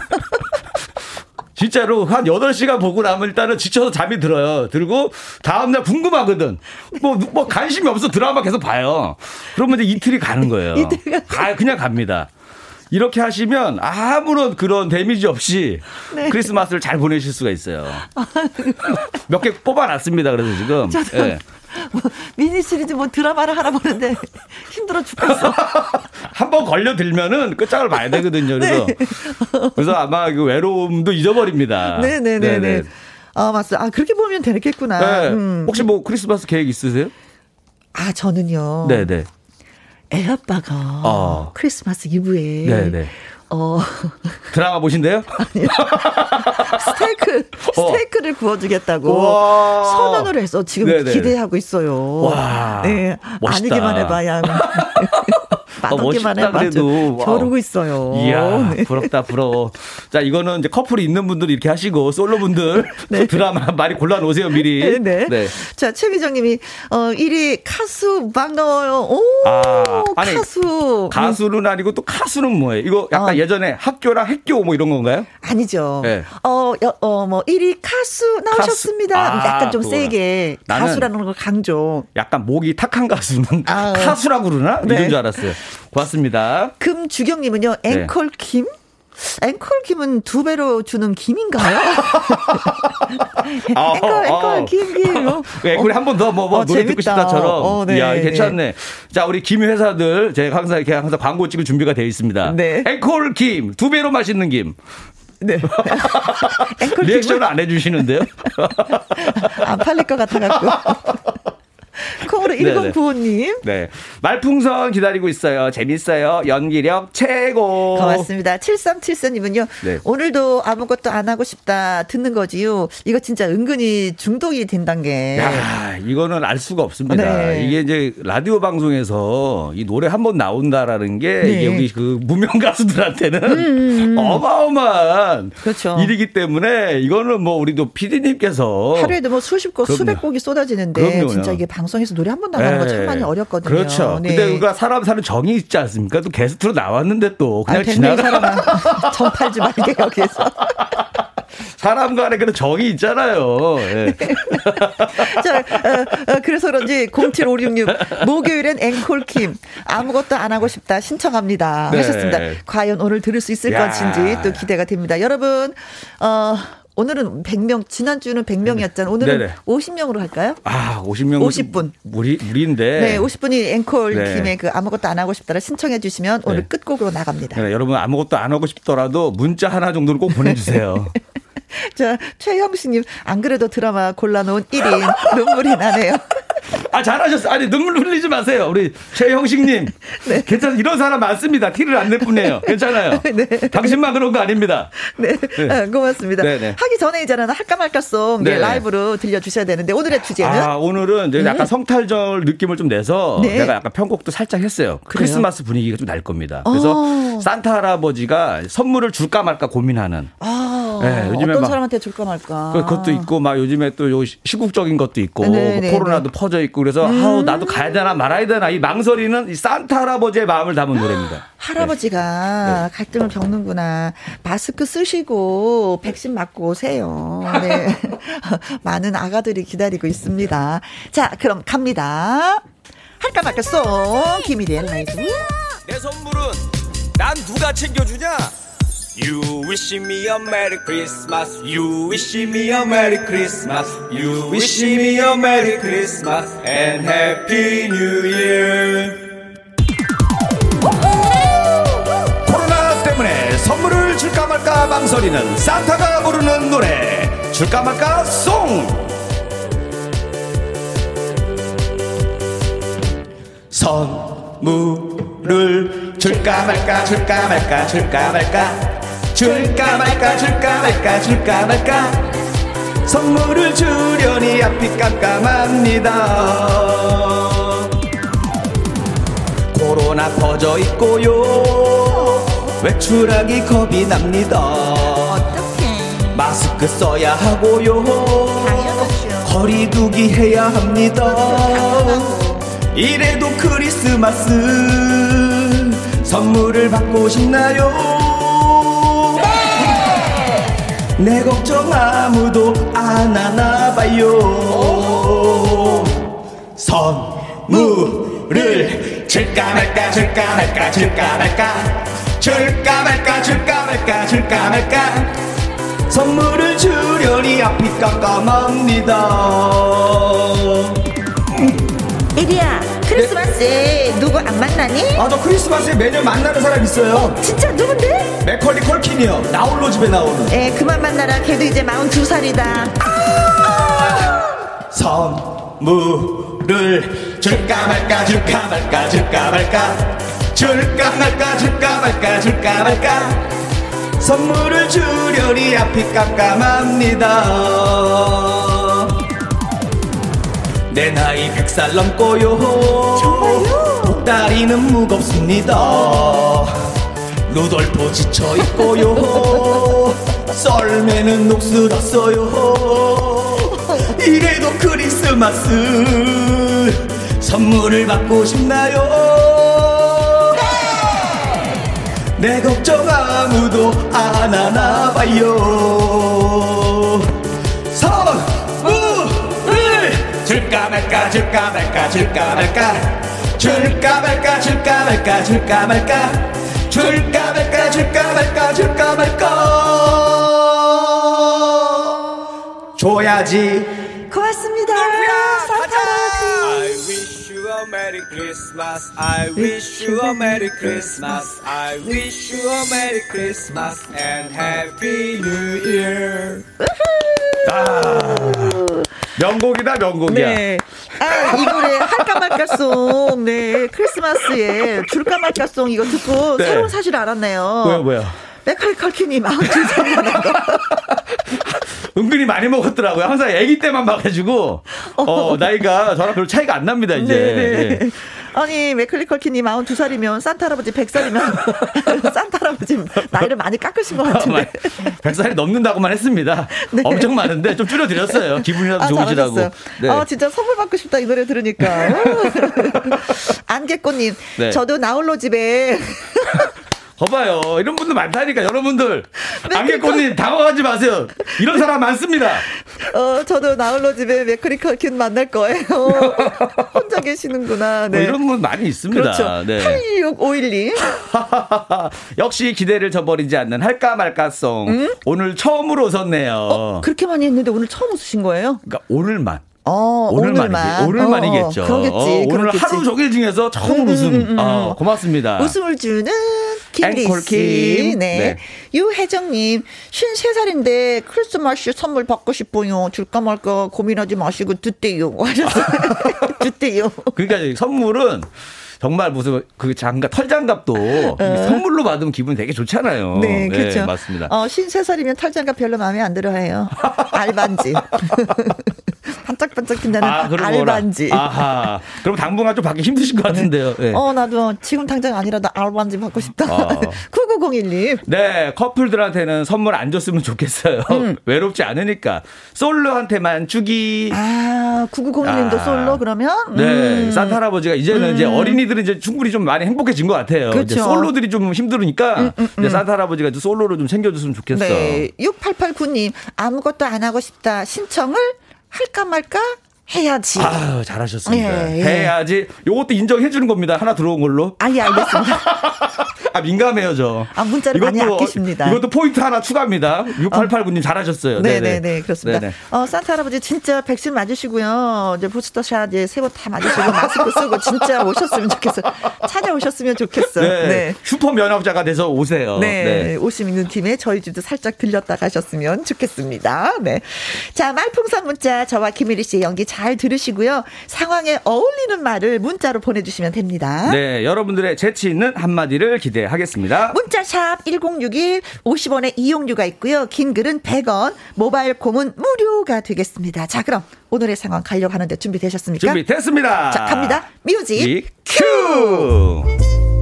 진짜로 한 8시간 보고 나면 일단은 지쳐서 잠이 들어요. 들고 다음날 궁금하거든. 뭐, 뭐 관심이 없어 드라마 계속 봐요. 그러면 이제 이틀이 가는 거예요. 가, 그냥 갑니다. 이렇게 하시면 아무런 그런 데미지 없이 네. 크리스마스를 잘 보내실 수가 있어요. 몇 개 뽑아놨습니다. 그래서 지금. 네. 뭐 미니 시리즈 뭐 드라마를 하나 보는데 힘들어 죽겠어. 한 번 걸려들면은 끝장을 봐야 되거든요. 그래서 네. 그래서 아마 그 외로움도 잊어버립니다. 네네네네. 네, 네, 네. 아 맞어. 아 그렇게 보면 되겠구나. 네. 음. 혹시 뭐 크리스마스 계획 있으세요? 아 저는요. 네네. 애 아빠가 어. 크리스마스 이브에 네네. 어. 드라마 보신대요? 아니요. 스테이크, 어. 스테이크를 구워주겠다고 와. 선언을 해서 지금 네네. 기대하고 있어요. 와. 네. 멋있다. 아니기만 해봐야. 맛없기만 해 그래도 겨루고 있어요. 이야 네. 부럽다 부러워. 자 이거는 이제 커플이 있는 분들 이렇게 하시고 솔로 분들 네. 드라마 많이 골라 놓으세요 미리. 네. 네. 네. 자 최미정님이 어 1위 카수 반가워요. 오 아, 아니, 카수 가수는 아니고 또 카수는 뭐예요? 이거 약간 아. 예전에 학교랑 학교 뭐 이런 건가요? 아니죠. 네. 어어뭐 1위 카수 나오셨습니다. 카수. 아, 약간 좀 그거나. 세게 가수라는 걸 강조. 약간 목이 탁한 가수는 아. 카수라고 그러나 네. 이런 줄 알았어요. 고맙습니다. 금주경님은요, 네. 앵콜 김? 앵콜 김은 두 배로 주는 김인가요? 아, 앵콜, 어, 앵콜, 어. 김, 김. 어. 앵콜이 한 번 더 뭐, 뭐 어, 노래 재밌다. 듣고 싶다처럼. 어, 네. 이야, 괜찮네. 자, 우리 김 회사들, 제가 항상 이렇게 항상 광고 찍을 준비가 되어 있습니다. 네. 앵콜 김, 두 배로 맛있는 김. 네. 리액션을 안 해주시는데요? 안 팔릴 것 같아갖고. 콩으로 1095님. 네. 말풍선 기다리고 있어요. 재밌어요. 연기력 최고. 고맙습니다. 7374님은요. 네. 오늘도 아무것도 안 하고 싶다 듣는 거지요. 이거 진짜 은근히 중독이 된단 게. 야, 이거는 알 수가 없습니다. 네. 이게 이제 라디오 방송에서 이 노래 한 번 나온다라는 게 네. 이게 우리 그 무명 가수들한테는 음, 음, 음. 어마어마한 그렇죠. 일이기 때문에 이거는 뭐 우리도 피디님께서 하루에도 뭐 수십 곡, 그럼요. 수백 곡이 쏟아지는데 그럼요요. 진짜 이게 방 방송에서 노래 한 번 나가는 거참 많이 네. 어렵거든요. 그렇죠. 네. 근데 우리가 사람 사는 정이 있지 않습니까? 또 게스트로 나왔는데 또 그냥 아, 지나가. 정 팔지 말게 여기서. 사람 간에 그런 정이 있잖아요. 네. 자, 어, 어, 그래서 그런지 0756님 목요일엔 앵콜킴 아무것도 안 하고 싶다 신청합니다 네. 하셨습니다. 과연 오늘 들을 수 있을 야. 것인지 또 기대가 됩니다. 여러분 어 오늘은 100명, 지난주는 100명이었잖아요. 오늘은 네네. 50명으로 할까요? 아, 50명. 50분. 무리, 무리인데. 네, 50분이 앵콜 네. 팀의 그 아무것도 안 하고 싶다를 신청해 주시면 오늘 네. 끝곡으로 나갑니다. 네, 여러분 아무것도 안 하고 싶더라도 문자 하나 정도는 꼭 보내주세요. 자, 최형식님, 안 그래도 드라마 골라놓은 1인 눈물이 나네요. 아, 잘하셨어. 아니, 눈물 흘리지 마세요. 우리 최형식님. 네. 괜찮아. 이런 사람 많습니다. 티를 안 낼 뿐이에요. 괜찮아요. 네. 당신만 그런 거 아닙니다. 네. 네. 아, 고맙습니다. 네네. 네. 하기 전에 이제는 할까 말까송 네. 라이브로 들려주셔야 되는데 오늘의 주제는? 아, 오늘은 이제 약간 음. 성탈절 느낌을 좀 내서 네. 내가 약간 편곡도 살짝 했어요. 그래요? 크리스마스 분위기가 좀 날 겁니다. 그래서 오. 어. 산타 할아버지가 선물을 줄까 말까 고민하는. 아, 네, 요즘에 어떤 사람한테 줄까 말까. 그, 그것도 있고 막 요즘에 또요 시국적인 것도 있고 뭐 코로나도 퍼져 있고 그래서 음. 아우 나도 가야 되나 말아야 되나 이 망설이는 이 산타 할아버지의 마음을 담은 노래입니다. 할아버지가 네. 갈등을 겪는구나. 마스크 쓰시고 백신 맞고 오세요. 네. 많은 아가들이 기다리고 있습니다. 자, 그럼 갑니다. 할까 말까 송 김일의 라이브. 내 선물은 난 누가 챙겨주냐? You wish me a Merry Christmas. You wish me a Merry Christmas. You wish me a Merry Christmas and Happy New Year. 코로나 때문에 선물을 줄까 말까 망설이는 산타가 부르는 노래 줄까 말까 송. 선물을 줄까 말까 줄까 말까 줄까 말까 줄까 말까 줄까 말까 줄까 말까. 선물을 주려니 앞이 깜깜합니다. 코로나 퍼져 있고요. 외출하기 겁이 납니다. 어떡해. 마스크 써야 하고요. 거리두기 해야 합니다. 이래도 크리스마스 선물을 받고 싶나요 내 걱정 아무도 안 하나 봐요 선물을 줄까 말까 줄까 말까 줄까 말까 줄까 말까 줄까 말까 줄까 말까 선물을 주려니 앞이 깜깜합니다 에리야 크리스마스에 네. 누구 안 만나니? 아 저 크리스마스에 매년 만나는 사람 있어요 어, 진짜 누군데? 맥컬리 컬킨이요. 나홀로 집에 나오는. 에 그만 만나라. 걔도 이제 42살이다. 아~ 선물을 줄까 말까 줄까 말까 줄까 말까. 줄까 말까 줄까 말까 줄까 말까. 선물을 주려니 앞이 깜깜합니다. 내 나이 백살 넘고요. 정말요? 복다리는 무겁습니다 루돌프 지쳐있고요. 썰매는 녹슬었어요. 이래도 크리스마스 선물을 받고 싶나요? 내 걱정 아무도 안 하나 봐요. 선물을 줄까 말까 줄까 말까 줄까 말까 줄까 말까. 줄까 말까 줄까 말까 줄까 말까 줄까 말까 줄까 말까 줘야지 고맙습니다. 산타라지. I wish you a Merry Christmas. I wish you a Merry Christmas. I wish you a Merry Christmas and Happy New Year. 아, 명곡이다 명곡이야. 네. 아, 이 노래 할까 말까송. 네. 크리스마스에 줄까 말까송 이거 듣고 네. 새로운 사실 알았네요. 뭐야 뭐야. 메카리 컬키님 92살이라는 거. 은근히 많이 먹었더라고요. 항상 아기 때만 봐가지고 어 나이가 저랑 별로 차이가 안 납니다 이제. 네네. 예. 아니 맥클리 컬키님 92살이면 산타 할아버지 100살이면 산타 할아버지 나이를 많이 깎으신 것 같은데. 100살이 넘는다고만 했습니다. 네. 엄청 많은데 좀 줄여드렸어요. 기분이라도 아, 좋으시라고. 네. 아, 진짜 선물 받고 싶다, 이 노래 들으니까. 안개꽃님, 네. 저도 나홀로 집에 거봐요. 이런 분들 많다니까 여러분들. 안개꽃님 당황하지 마세요. 이런 사람 많습니다. 어, 저도 나홀로 집에 맥크리 컬킨 만날 거예요. 혼자 계시는구나. 뭐 네. 이런 분 많이 있습니다. 그렇죠. 네. 86512. 역시 기대를 저버리지 않는 할까 말까송. 오늘 처음으로 웃었네요. 어, 그렇게 많이 했는데 오늘 처음 웃으신 거예요? 그러니까 오늘만. 어, 오늘만이겠, 오늘만. 오늘만 이겠죠. 어, 그러겠지. 어, 오늘. 하루 종일 중에서 처음 음, 웃음. 음, 음, 아, 고맙습니다. 웃음을 주는 앵콜킴. 네. 네. 유혜정님, 53살인데 크리스마스 선물 받고 싶어요. 줄까 말까 고민하지 마시고 듣대요. 듣대요. 그러니까 선물은 정말 무슨 그 장갑 털장갑도 선물로 받으면 기분 되게 좋잖아요. 어. 네, 그렇죠. 맞습니다. 어, 53살이면 탈장갑 별로 마음에 안 들어 해요. 알반지. 반짝반짝 빛나는 아. 알반지. 아하. 그럼 당분간 좀 받기 힘드실 것 같은데요. 네. 어, 나도 지금 당장 아니라도 알반지 받고 싶다. 아. 9901님. 네, 커플들한테는 선물 안 줬으면 좋겠어요. 음. 외롭지 않으니까. 솔로한테만 주기. 아, 9901님도 아. 솔로 그러면? 네, 음. 산타 할아버지가 이제는 이제 어린이들은 이제 충분히 좀 많이 행복해진 것 같아요. 그렇죠. 음, 솔로들이 좀 힘들으니까 이제 산타 할아버지가 이제 솔로를 좀 챙겨줬으면 좋겠어. 네. 6889님, 아무것도 안 하고 싶다. 신청을 할까 말까 해야지. 아유, 잘하셨습니다. 예, 예. 해야지. 요것도 인정해 주는 겁니다. 하나 들어온 걸로. 아, 예, 알겠습니다. 아, 민감해요, 저. 아, 문자를 많이 아끼십니다. 이것도 포인트 하나 추가합니다. 6889님 잘하셨어요. 네네네, 그렇습니다. 네네. 어, 산타 할아버지 진짜 백신 맞으시고요. 이제 부스터샷 이제 세번 다 맞으시고 마스크 쓰고 진짜 오셨으면 좋겠어요. 찾아오셨으면 좋겠어요. 네. 네. 슈퍼 면역자가 돼서 오세요. 네, 오심 있는 팀에 저희 집도 살짝 들렸다 가셨으면 좋겠습니다. 네. 자, 말풍선 문자 저와 김일희 씨의 연기 잘 들으시고요. 상황에 어울리는 말을 문자로 보내주시면 됩니다. 네, 여러분들의 재치 있는 한마디를 기대하겠습니다. 문자샵 1061 50원의 이용료가 있고요. 긴 글은 100원, 모바일 콩은 무료가 되겠습니다. 자, 그럼 오늘의 상황 가려고 하는데 준비되셨습니까? 준비됐습니다. 자, 갑니다. 뮤직 이 큐!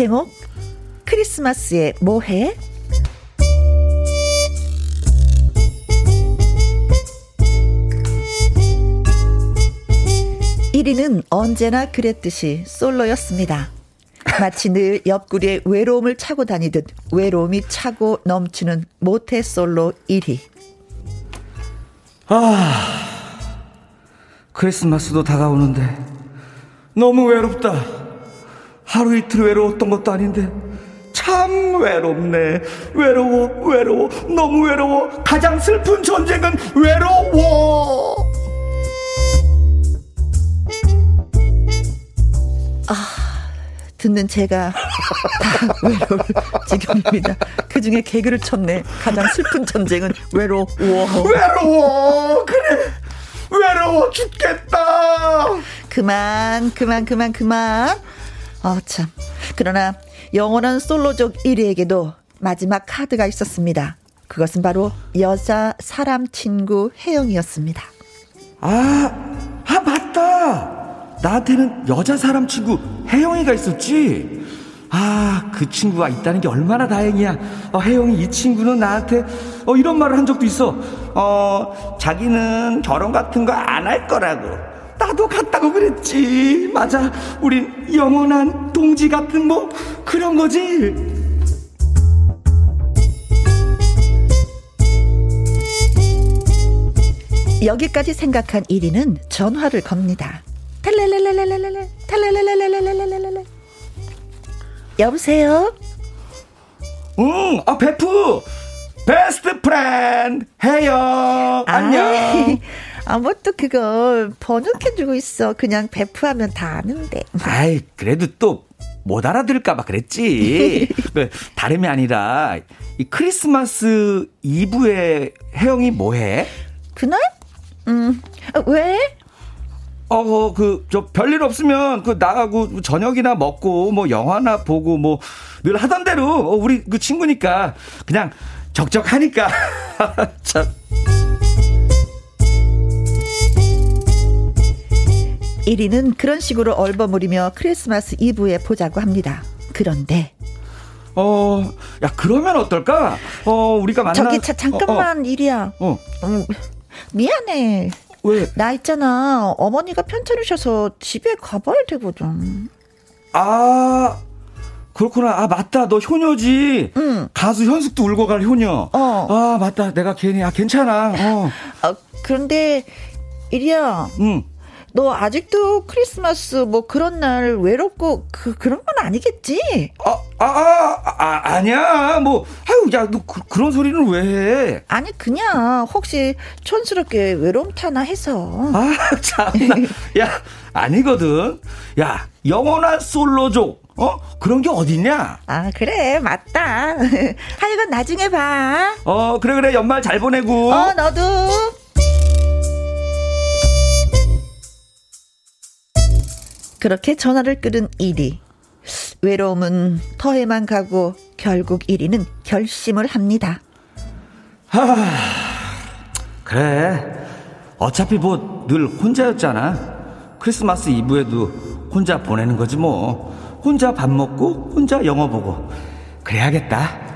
제목 크리스마스에 뭐해? 1위는 언제나 그랬듯이 솔로였습니다. 마치 늘 옆구리에 외로움을 차고 다니듯 외로움이 차고 넘치는 모태 솔로 1위. 크리스마스도 다가오는데 너무 외롭다. 하루 이틀 외로웠던 것도 아닌데 참 외롭네. 외로워, 외로워, 너무 외로워. 가장 슬픈 전쟁은 외로워. 듣는 제가 다 외로울 지경입니다. 그 중에 개그를 쳤네. 가장 슬픈 전쟁은 외로워. 외로워. 그래. 외로워 죽겠다. 그만, 그만, 그만, 그만. 어, 참. 그러나 영원한 솔로족 1위에게도 마지막 카드가 있었습니다. 그것은 바로 여자 사람 친구 혜영이었습니다. 아, 아, 맞다. 나한테는 여자 사람 친구 혜영이가 있었지. 아, 그 친구가 있다는 게 얼마나 다행이야. 어, 혜영이 이 친구는 나한테 어, 이런 말을 한 적도 있어. 어, 자기는 결혼 같은 거 안 할 거라고. 나도 같다고 그랬지. 맞아. 우린 영원한 동지 같은 뭐 그런 거지. 여기까지 생각한 1위는 전화를 겁니다. 탈랄랄랄랄랄랄 탈랄랄랄랄랄랄랄 여보세요? 응, 아 베프 best friend 해요. 안녕. 아, 뭐또 그걸 번역해주고 있어. 그냥 베프하면 다 아는데. 아이, 그래도 또 못 알아들을까봐 그랬지. 그, 다름이 아니라, 이 크리스마스 이브에 혜영이 뭐해? 그날? 음, 왜? 어, 그, 저, 별일 없으면, 그, 나가고, 저녁이나 먹고, 뭐, 영화나 보고, 뭐, 늘 하던 대로, 어, 우리 그 친구니까, 그냥, 적적하니까. 참. 1위는 그런 식으로 얼버무리며 크리스마스 이브에 보자고 합니다. 그런데, 어, 야, 그러면 어떨까? 어, 우리가 만나. 저기, 차, 잠깐만, 어, 어. 일이야. 어. 음, 미안해. 왜? 나 있잖아. 어머니가 편찮으셔서 집에 가봐야 되거든. 아, 그렇구나. 아, 맞다. 너 효녀지? 응. 가수 현숙도 울고 갈 효녀. 어. 아, 맞다. 내가 괜히, 아, 괜찮아. 어. 아, 그런데, 이리야. 응. 너 아직도 크리스마스 뭐 그런 날 외롭고 그 그런 건 아니겠지? 아, 아, 아, 아 아니야. 뭐 아유, 야, 너 그, 런 소리는 왜 해? 아니, 그냥 혹시 촌스럽게 외로움 타나 해서. 아, 참나. 야, 아니거든. 야, 영원한 솔로족. 어? 그런 게 어딨냐? 아, 그래. 맞다. 하여간 나중에 봐. 어, 그래, 그래. 연말 잘 보내고. 어, 너도. 그렇게 전화를 끊은 1위. 외로움은 터에만 가고 결국 1위는 결심을 합니다. 하, 그래. 어차피 뭐 늘 혼자였잖아. 크리스마스 이브에도 혼자 보내는 거지 뭐. 혼자 밥 먹고 혼자 영화 보고. 그래야겠다.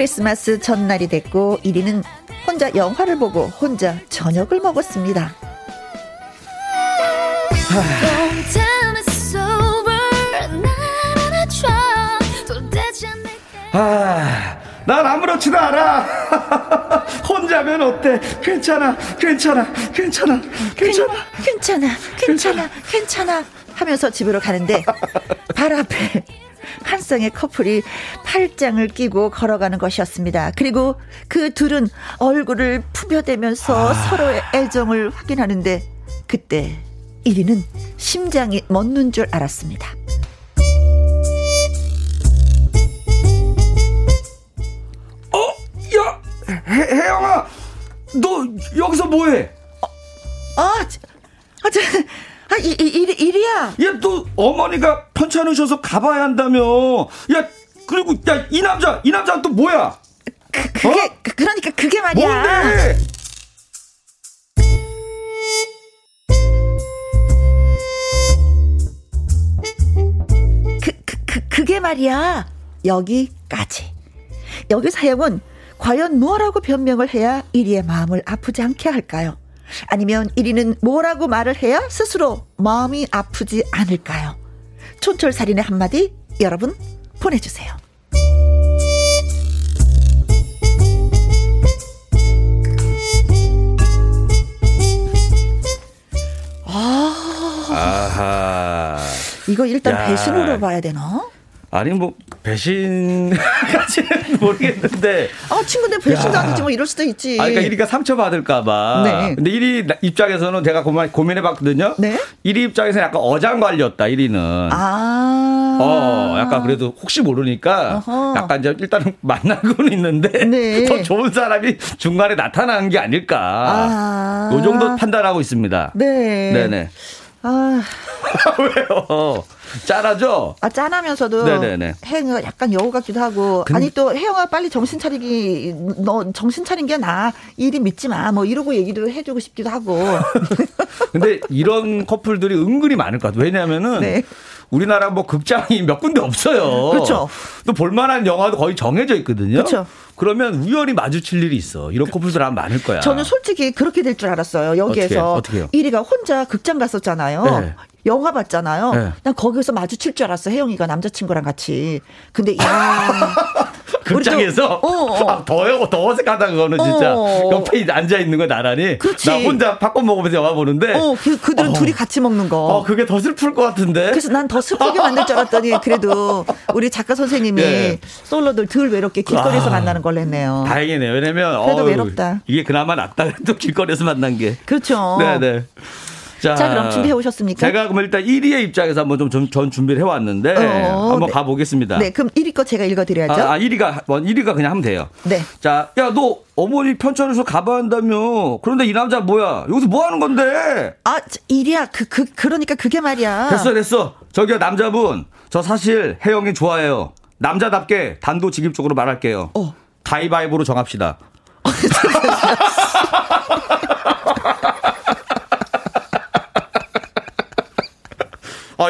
크리스마스 전날이 됐고 1위는 혼자 영화를 보고 혼자 저녁을 먹었습니다. 아, 난 아무렇지도 않아. 혼자면 어때? 괜찮아, 괜찮아, 괜찮아, 괜찮아, 괜찮아, 괜찮아, 괜찮아 하면서 집으로 가는데 발 앞에 한 쌍의 커플이 팔짱을 끼고 걸어가는 것이었습니다. 그리고 그 둘은 얼굴을 푸며대면서 아. 서로의 애정을 확인하는데 그때 1위는 심장이 멎는 줄 알았습니다. 어? 야! 해, 혜영아! 너 여기서 뭐해? 어, 아, 아, 저, 아, 이, 이, 이, 이리야. 야, 또 어머니가 편찮으셔서 가봐야 한다며. 야, 그리고 야, 이 남자, 이 남자는 또 뭐야? 그, 그게, 어? 그, 그러니까 그게 말이야. 뭔데? 그, 그, 그, 그게 말이야. 여기까지. 여기 사형은 과연 뭐라고 변명을 해야 이리의 마음을 아프지 않게 할까요? 아니면 1위는 뭐라고 말을 해야 스스로 마음이 아프지 않을까요? 촌철살인의 한마디 여러분 보내주세요. 아. 아하. 이거 일단 야. 배신으로 봐야 되나? 아니 뭐 배신까지는 모르겠는데. 아, 친구들 배신도 되지 뭐 이럴 수도 있지. 아, 그러니까 1위가 상처 받을까봐. 네. 근데 1위 입장에서는 제가 고민, 고민해봤거든요. 네. 1위 입장에서는 약간 어장관리였다, 1위는. 아. 어, 약간 그래도 혹시 모르니까 어허. 약간 이제 일단은 만나고는 있는데 네. 더 좋은 사람이 중간에 나타나는 게 아닐까. 아. 요 정도 판단하고 있습니다. 네. 네네. 아. 왜요? 짠하죠? 아, 짠하면서도. 네네네. 혜영이가 약간 여우 같기도 하고. 근... 아니, 또 혜영아 빨리 정신 차리기, 너 정신 차린 게 나. 일이 믿지 마. 뭐 이러고 얘기도 해주고 싶기도 하고. 근데 이런 커플들이 은근히 많을 것 같아요. 왜냐면은. 네. 우리나라 뭐 극장이 몇 군데 없어요. 그렇죠. 또 볼만한 영화도 거의 정해져 있거든요. 그렇죠. 그러면 우연히 마주칠 일이 있어. 이런 커플들 아마 많을 거야. 저는 솔직히 그렇게 될 줄 알았어요. 여기에서. 어떻게, 어떻게요? 1위가 혼자 극장 갔었잖아요. 네. 영화 봤잖아요. 네. 난 거기서 마주칠 줄 알았어. 혜영이가 남자친구랑 같이. 근데 야 극장에서 어, 어. 아, 더, 더 어색하다 그거는 진짜 어. 옆에 앉아 있는 거 나란히 그렇지. 나 혼자 팝콘 먹으면서 영화 보는데 어, 그, 그들은 어. 둘이 같이 먹는 거. 어, 그게 더 슬플 것 같은데. 그래서 난 더 슬프게 만들 줄 알았더니 그래도 우리 작가 선생님이 네. 솔로들 덜 외롭게 길거리에서 아, 만나는 걸 했네요. 다행이네요. 왜냐면 그래도 외롭다. 이게 그나마 낫다. 또 길거리에서 만난 게. 그렇죠. 네, 네. 자, 자, 그럼 준비해 오셨습니까? 제가 그럼 일단 1위의 입장에서 한번 좀 전 준비를 해왔는데 어, 한번 네. 가보겠습니다. 네, 그럼 1위 거 제가 읽어드려야죠. 아, 아 1위가 1위가 뭐, 그냥 하면 돼요. 네. 자, 야 너 어머니 편찮으서 가봐야 한다며. 그런데 이 남자 뭐야? 여기서 뭐 하는 건데? 아, 1위야. 그, 그, 그러니까 그게 말이야. 됐어, 됐어. 저기요, 남자분. 저 사실 혜영이 좋아해요. 남자답게 단도직입적으로 말할게요. 어. 가위바위보로 정합시다.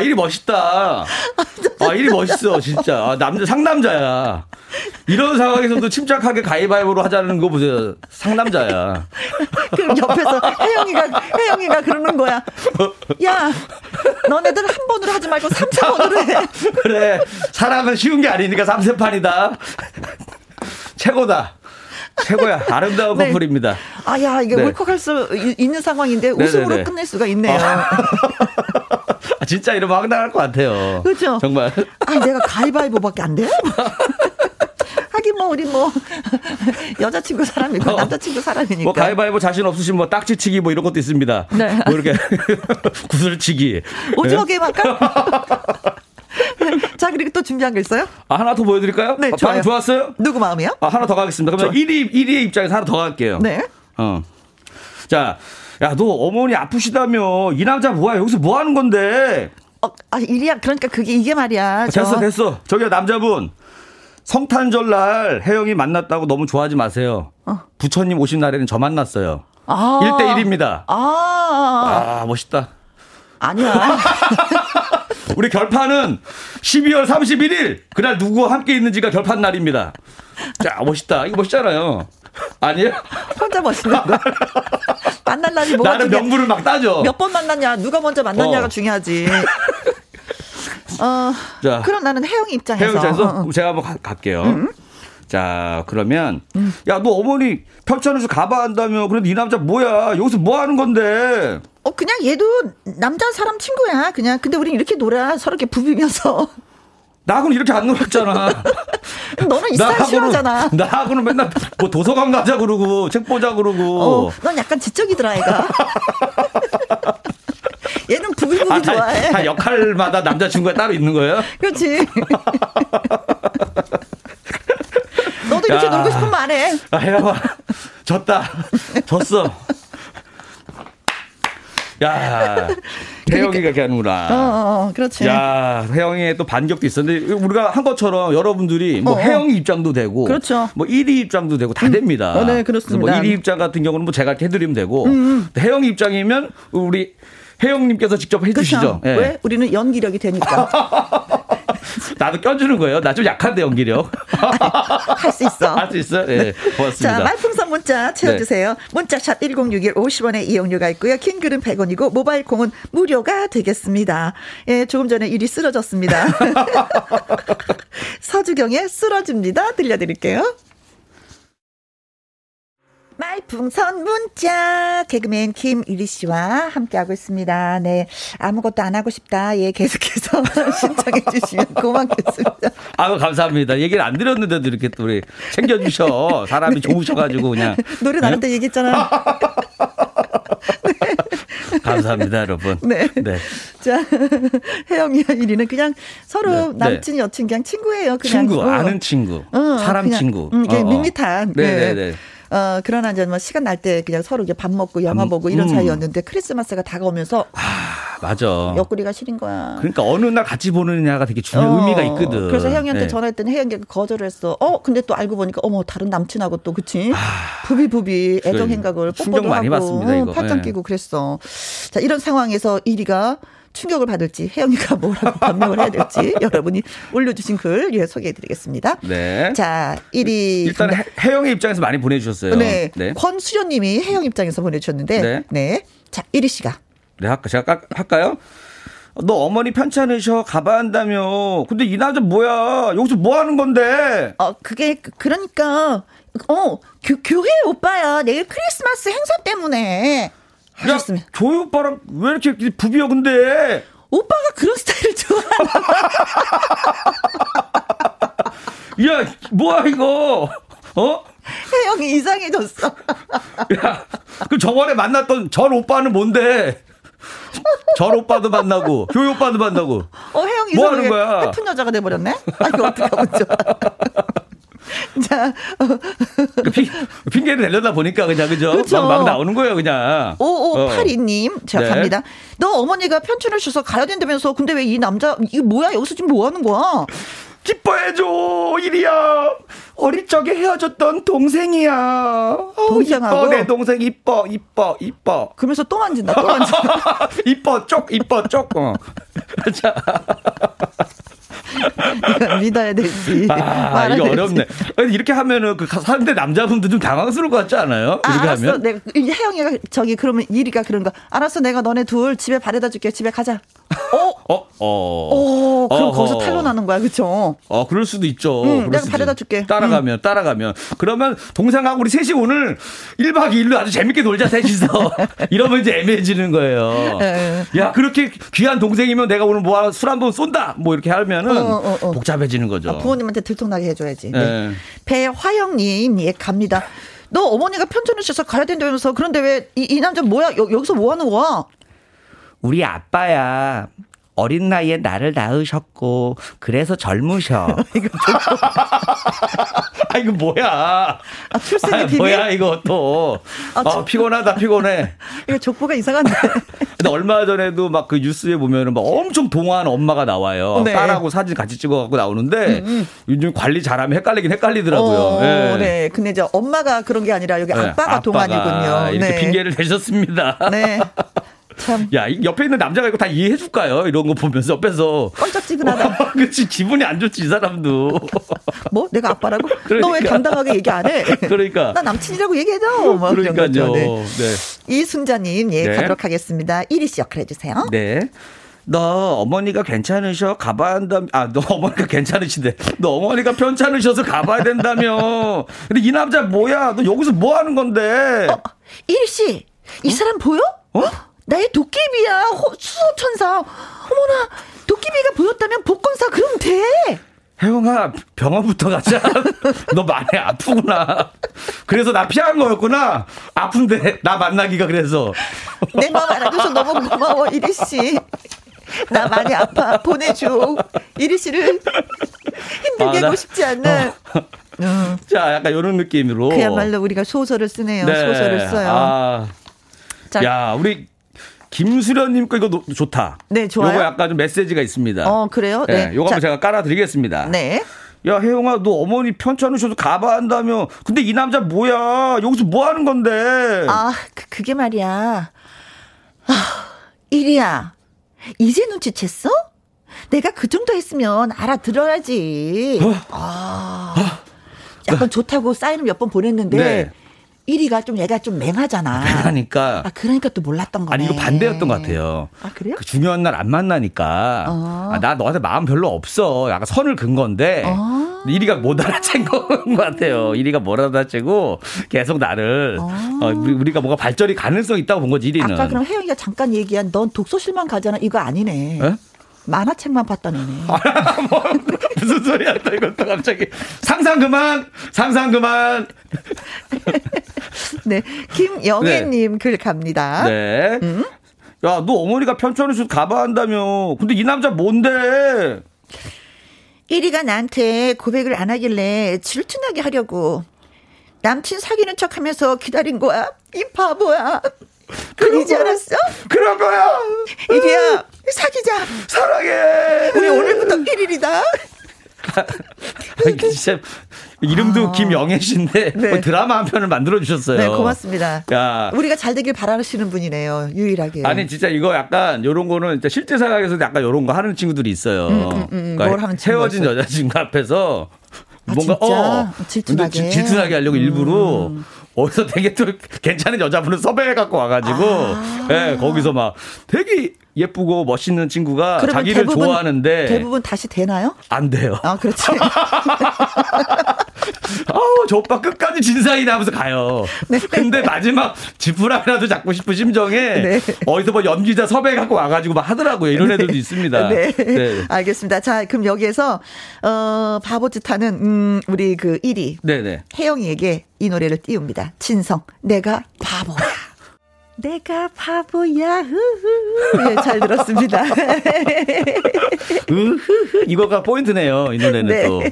아, 일이 멋있다. 아, 일이 멋있어, 진짜. 아, 남자, 상남자야. 이런 상황에서도 침착하게 가위바위보로 하자는 거 보세요. 상남자야. 그럼 옆에서 혜영이가, 혜영이가 그러는 거야. 야, 너네들 한 번으로 하지 말고 삼세 번으로 해. 그래. 사람은 쉬운 게 아니니까 삼세판이다. 최고다. 최고야. 아름다운 네. 커플입니다. 아, 야, 이게 네. 울컥할 수 있는 상황인데 웃음으로 네네네. 끝낼 수가 있네요. 아, 진짜 이러면 황당할 것 같아요. 그렇죠. 정말. 아, 내가 가위바위보밖에 안 돼? 하긴 뭐 우리 뭐 여자친구 사람이고 어. 남자친구 사람이니까. 뭐 가위바위보 자신 없으신 뭐 딱지치기 뭐 이런 것도 있습니다. 네. 뭐 이렇게 구슬치기. 오징어 게임 할까? 자, 그리고 또 준비한 게 있어요? 아, 하나 더 보여드릴까요? 네, 아, 좋아요. 좋았어요? 누구 마음이요? 아, 하나 더 가겠습니다. 그러면 1위, 1위의 입장에서 하나 더 갈게요. 네. 어. 자, 야, 너 어머니 아프시다며. 이 남자 뭐야? 여기서 뭐 하는 건데? 어, 아, 일이야. 그러니까 그게 이게 말이야. 됐어, 저. 됐어. 저기요, 남자분. 성탄절 날 혜영이 만났다고 너무 좋아하지 마세요. 어. 부처님 오신 날에는 저 만났어요. 아. 1대1입니다. 아. 아, 멋있다. 아니야. 우리 결판은 12월 31일 그날 누구와 함께 있는지가 결판 날입니다. 자 멋있다. 이거 멋있잖아요. 아니에요? 혼자 멋있는 거. 만난 날이 뭐가 나는 중요해. 명분을 막 따져. 몇 번 만났냐, 누가 먼저 만났냐가 어. 중요하지. 어, 자, 그럼 나는 혜영 입장에서. 혜영 입장에서 어, 어. 제가 한번 가, 갈게요. 음? 자, 그러면 음. 야, 너 어머니 편찮으서 가봐 한다며. 그런데 이 남자 뭐야? 여기서 뭐 하는 건데? 어, 그냥 얘도 남자 사람 친구야. 그냥 근데 우린 이렇게 놀아. 서로 이렇게 부비면서. 나하고는 이렇게 안 놀았잖아. 너는 이스타일 싫어하잖아. 나하고는 맨날 뭐 도서관 가자 그러고 책 보자 그러고. 어, 넌 약간 지적이더라, 애가. 얘는 부비부비 아, 좋아해. 다, 다 역할마다 남자친구가 따로 있는 거예요? 그렇지. 너도 이렇게 야. 놀고 싶으면 안 해. 아, 혜영아, 졌다. 졌어. 야, 그렇게 하는구나. 어, 어, 어, 그렇지. 야, 혜영이의 또 반격도 있었는데 우리가 한 것처럼 여러분들이 뭐 어, 어. 혜영이 입장도 되고, 그렇죠. 뭐 1위 입장도 되고 다 음. 됩니다. 어, 네, 그렇습니다. 뭐 1위 입장 같은 경우는 뭐 제가 해드리면 되고, 음, 음. 혜영이 입장이면 우리 혜영님께서 직접 해주시죠. 그렇죠. 예. 왜? 우리는 연기력이 되니까. 나도 껴주는 거예요. 나 좀 약한데 연기력. 할 수 있어. 할 수 있어. 예. 네, 고맙습니다. 자, 말풍선 문자 채워주세요. 네. 문자샵 1061 50원의 이용료가 있고요. 킹글은 100원이고 모바일 콩은 무료가 되겠습니다. 예, 조금 전에 일이 쓰러졌습니다. 서주경의 쓰러집니다. 들려드릴게요. 말풍선 문자 개그맨 김일희 씨와 함께하고 있습니다. 네. 아무것도 안 하고 싶다. 예, 계속해서 신청해 주시면 고맙겠습니다. 아유, 감사합니다. 얘기를 안 드렸는데도 이렇게 또 우리 챙겨주셔. 사람이 네. 좋으셔가지고 그냥. 노래 나갈 때 네? 얘기했잖아. 네. 감사합니다, 여러분. 네. 네. 자, 혜영이와 일이는 그냥 서로 네. 남친, 여친 그냥 친구예요. 그냥. 친구, 어. 아는 친구. 어, 사람 그냥, 친구. 음, 어, 어. 밋밋한. 네네네. 네. 어, 그러나 이제 뭐 시간 날 때 그냥 서로 이제 밥 먹고 영화 보고 이런 음. 사이였는데 크리스마스가 다가오면서 아, 맞아. 옆구리가 시린 거야. 그러니까 어느 날 같이 보느냐가 되게 중요한 어, 의미가 있거든. 그래서 혜영이한테 네. 전화했더니 혜영이가 거절을 했어. 어, 근데 또 알고 보니까 어머 다른 남친하고 또 그치? 아, 부비부비 애정 행각을 뽀뽀도 많이 하고 받습니다. 팔짱 네. 끼고 그랬어. 자, 이런 상황에서 1위가 충격을 받을지 혜영이가 뭐라고 변명을 해야 될지 여러분이 올려주신 글 예, 소개해드리겠습니다. 네. 자 1위 일단 혜영의 입장에서 많이 보내주셨어요. 네. 네. 권수련님이 혜영 입장에서 보내주셨는데 네. 네. 자 1위 씨가 네 할까 제가 할까요? 너 어머니 편찮으셔 가봐야 한다며. 근데 이 남자 뭐야? 여기서 뭐 하는 건데? 어 그게 그, 그러니까 어 교, 교회 오빠야 내일 크리스마스 행사 때문에 하셨으면. 야, 조이 오빠랑 왜 이렇게 부비어 근데? 오빠가 그런 스타일을 좋아하는 야, 뭐야 이거? 어? 혜영이 이상해졌어. 야, 그 저번에 만났던 전 오빠는 뭔데? 전 오빠도 만나고 교회 오빠도 만나고. 어, 혜영이 뭐 하는 거야? 예쁜 여자가 돼버렸네. 아 이거 어떡하면 좋아. 자. 그 핑, 핑계를 내려다 보니까 그냥, 그죠? 막, 막 나오는 거예요, 그냥. 5582님, 어. 제가 네. 갑니다. 너 어머니가 편춘을 주셔서 가야 된다면서, 근데 왜 이 남자, 이게 뭐야? 여기서 지금 뭐 하는 거야? 기뻐해줘, 이리야. 어릴 적에 헤어졌던 동생이야. 동생하고? 이뻐, 내 동생 이뻐, 이뻐, 이뻐. 그러면서 또 만진다, 또 만진다. 이뻐, 쪽, 이뻐, 쪽. 어. 자. 믿어야 될지. 아, 이거 어렵네. 이렇게 하면은 그 사는데 남자분들 좀 당황스러울 것 같지 않아요? 아, 이렇게 알았어. 하면. 내가 혜영이가 저기 그러면 이리가 그런 거. 알았어. 내가 너네 둘 집에 바래다 줄게. 집에 가자. 어? 어? 어. 어 그럼 어허. 거기서 탄로나는 거야. 그쵸? 어, 그럴 수도 있죠. 응, 내가 바래다 줄게. 따라가면, 응. 따라가면. 그러면 동생하고 우리 셋이 오늘 1박 2일로 아주 재밌게 놀자, 셋이서. 이러면 이제 애매해지는 거예요. 에. 야, 그렇게 귀한 동생이면 내가 오늘 뭐 술 한 번 쏜다. 뭐 이렇게 하면은 어, 어, 어. 복잡해지는 거죠. 아, 부모님한테 들통나게 해줘야지. 네. 배화영님, 예, 갑니다. 너 어머니가 편전을 주셔서 가야 된다면서 그런데 왜이 남자 뭐야? 여, 여기서 뭐 하는 거야? 우리 아빠야. 어린 나이에 나를 낳으셨고 그래서 젊으셔. 이거 아 이거 뭐야? 아 출생의 아, 비밀? 뭐야 이거 또? 아, 아 피곤하다 피곤해. 이거 족보가 이상한데. 근데 얼마 전에도 막 그 뉴스에 보면은 막 엄청 동안 엄마가 나와요. 네. 딸하고 사진 같이 찍어갖고 나오는데 음, 음. 요즘 관리 잘하면 헷갈리긴 헷갈리더라고요. 어, 네. 네. 근데 이제 엄마가 그런 게 아니라 여기 네. 아빠가, 아빠가 동안이군요. 이렇게 네. 핑계를 대셨습니다. 네. 참. 야, 옆에 있는 남자가 이거 다 이해해 줄까요? 이런 거 보면서 옆에서. 껄쩍지근하다. 그치, 기분이 안 좋지, 이 사람도. 뭐? 내가 아빠라고? 그러니까. 너왜 당당하게 얘기 안 해? 그러니까. 나 남친이라고 얘기해줘. 뭐 그러니까요. 네. 네. 이순자님, 예, 네. 가도록 하겠습니다. 이리 씨 역할 해주세요. 네. 너 어머니가 괜찮으셔 가봐야 한다며 아너 어머니가 괜찮으신데 너 어머니가 편찮으셔서 가봐야 된다며 근데 이 남자 뭐야 너 여기서 뭐 하는 건데 어, 이리 씨이 어? 사람 보여? 어? 나의 도깨비야. 수호천사. 어머나, 도깨비가 보였다면 복권사 그럼 돼. 혜영아, 병원부터 가자. 너 많이 아프구나. 그래서 나 피한 거였구나. 아픈데, 나 만나기가 그래서. 내 마음 알아줘서 너무 고마워, 이리 씨. 나 많이 아파. 보내줘. 이리 씨를 힘들게 아, 하고 싶지 않아. 어. 어. 자, 약간 이런 느낌으로. 그야말로 우리가 소설을 쓰네요. 네. 소설을 써요. 아. 자, 야, 우리 김수련님 거 이거 좋다. 네, 좋아요. 요거 약간 좀 메시지가 있습니다. 어, 그래요? 네. 네 요거 자, 제가 깔아드리겠습니다. 네. 야, 혜영아, 너 어머니 편찮으셔도 가봐 한다며. 근데 이 남자 뭐야? 여기서 뭐 하는 건데? 아, 그, 그게 말이야. 아, 이리야. 이제 눈치챘어? 내가 그 정도 했으면 알아들어야지. 어? 아. 어? 약간 좋다고 사인을 몇 번 보냈는데. 네. 1위가 좀 얘가 좀 맹하잖아. 맹하니까. 아, 그러니까 또 몰랐던 거네. 아니, 이거 반대였던 것 같아요. 아, 그래요? 그 중요한 날 안 만나니까. 어. 아, 나 너한테 마음 별로 없어. 약간 선을 근 건데. 어. 이리가 못 알아챈 것 같아요. 이리가 못 알아채고 계속 나를 아. 어, 우리, 가 뭔가 발전이 가능성 이 있다고 본 거지 이리는. 아까 그럼 혜영이가 잠깐 얘기한 넌 독서실만 가잖아 이거 아니네. 에? 만화책만 봤던 애네. 뭐, 무슨 소리야 또 이것도 갑자기 상상 그만 상상 그만. 네 김영애님 네. 글 갑니다. 네. 음? 야, 너 어머니가 편찮으셔서 가봐 한다며. 근데 이 남자 뭔데? 1위가 나한테 고백을 안 하길래 질투나게 하려고 남친 사귀는 척 하면서 기다린 거야. 이 바보야. 그러지 않았어? 그런 거야. 1위야, 사귀자. 사랑해. 우리 오늘부터 1일이다. 진짜 이름도 아. 김영애 씨인데 네. 뭐 드라마 한 편을 만들어 주셨어요. 네, 고맙습니다. 야. 우리가 잘 되길 바라시는 분이네요. 유일하게. 아니 진짜 이거 약간 요런 거는 실제 생활에서도 약간 요런 거 하는 친구들이 있어요. 음, 음, 음, 그러니까 뭘 하는 헤어진 여자친구 앞에서 아, 뭔가 어 질투나게 질투나게 하려고 일부러 음. 어디서 되게 또 괜찮은 여자분을 섭외해 갖고 와가지고 아. 예 거기서 막 되게 예쁘고 멋있는 친구가 자기를 대부분, 좋아하는데 대부분 다시 되나요? 안 돼요. 아 그렇지. 아우 저 오빠 끝까지 진상이다 하면서 가요. 네. 근데 마지막 지푸라기라도 잡고 싶은 심정에 네. 어디서 뭐 연기자 섭외 갖고 와가지고 막 하더라고요. 이런 네. 애들도 있습니다. 네. 네. 알겠습니다. 자 그럼 여기에서 어 바보짓하는 음 우리 그 1위 네네. 혜영이에게 이 노래를 띄웁니다. 진성 내가 바보야. 내가 바보야. 네, 잘 들었습니다. 이거가 포인트네요. 이 노래는 네. 또.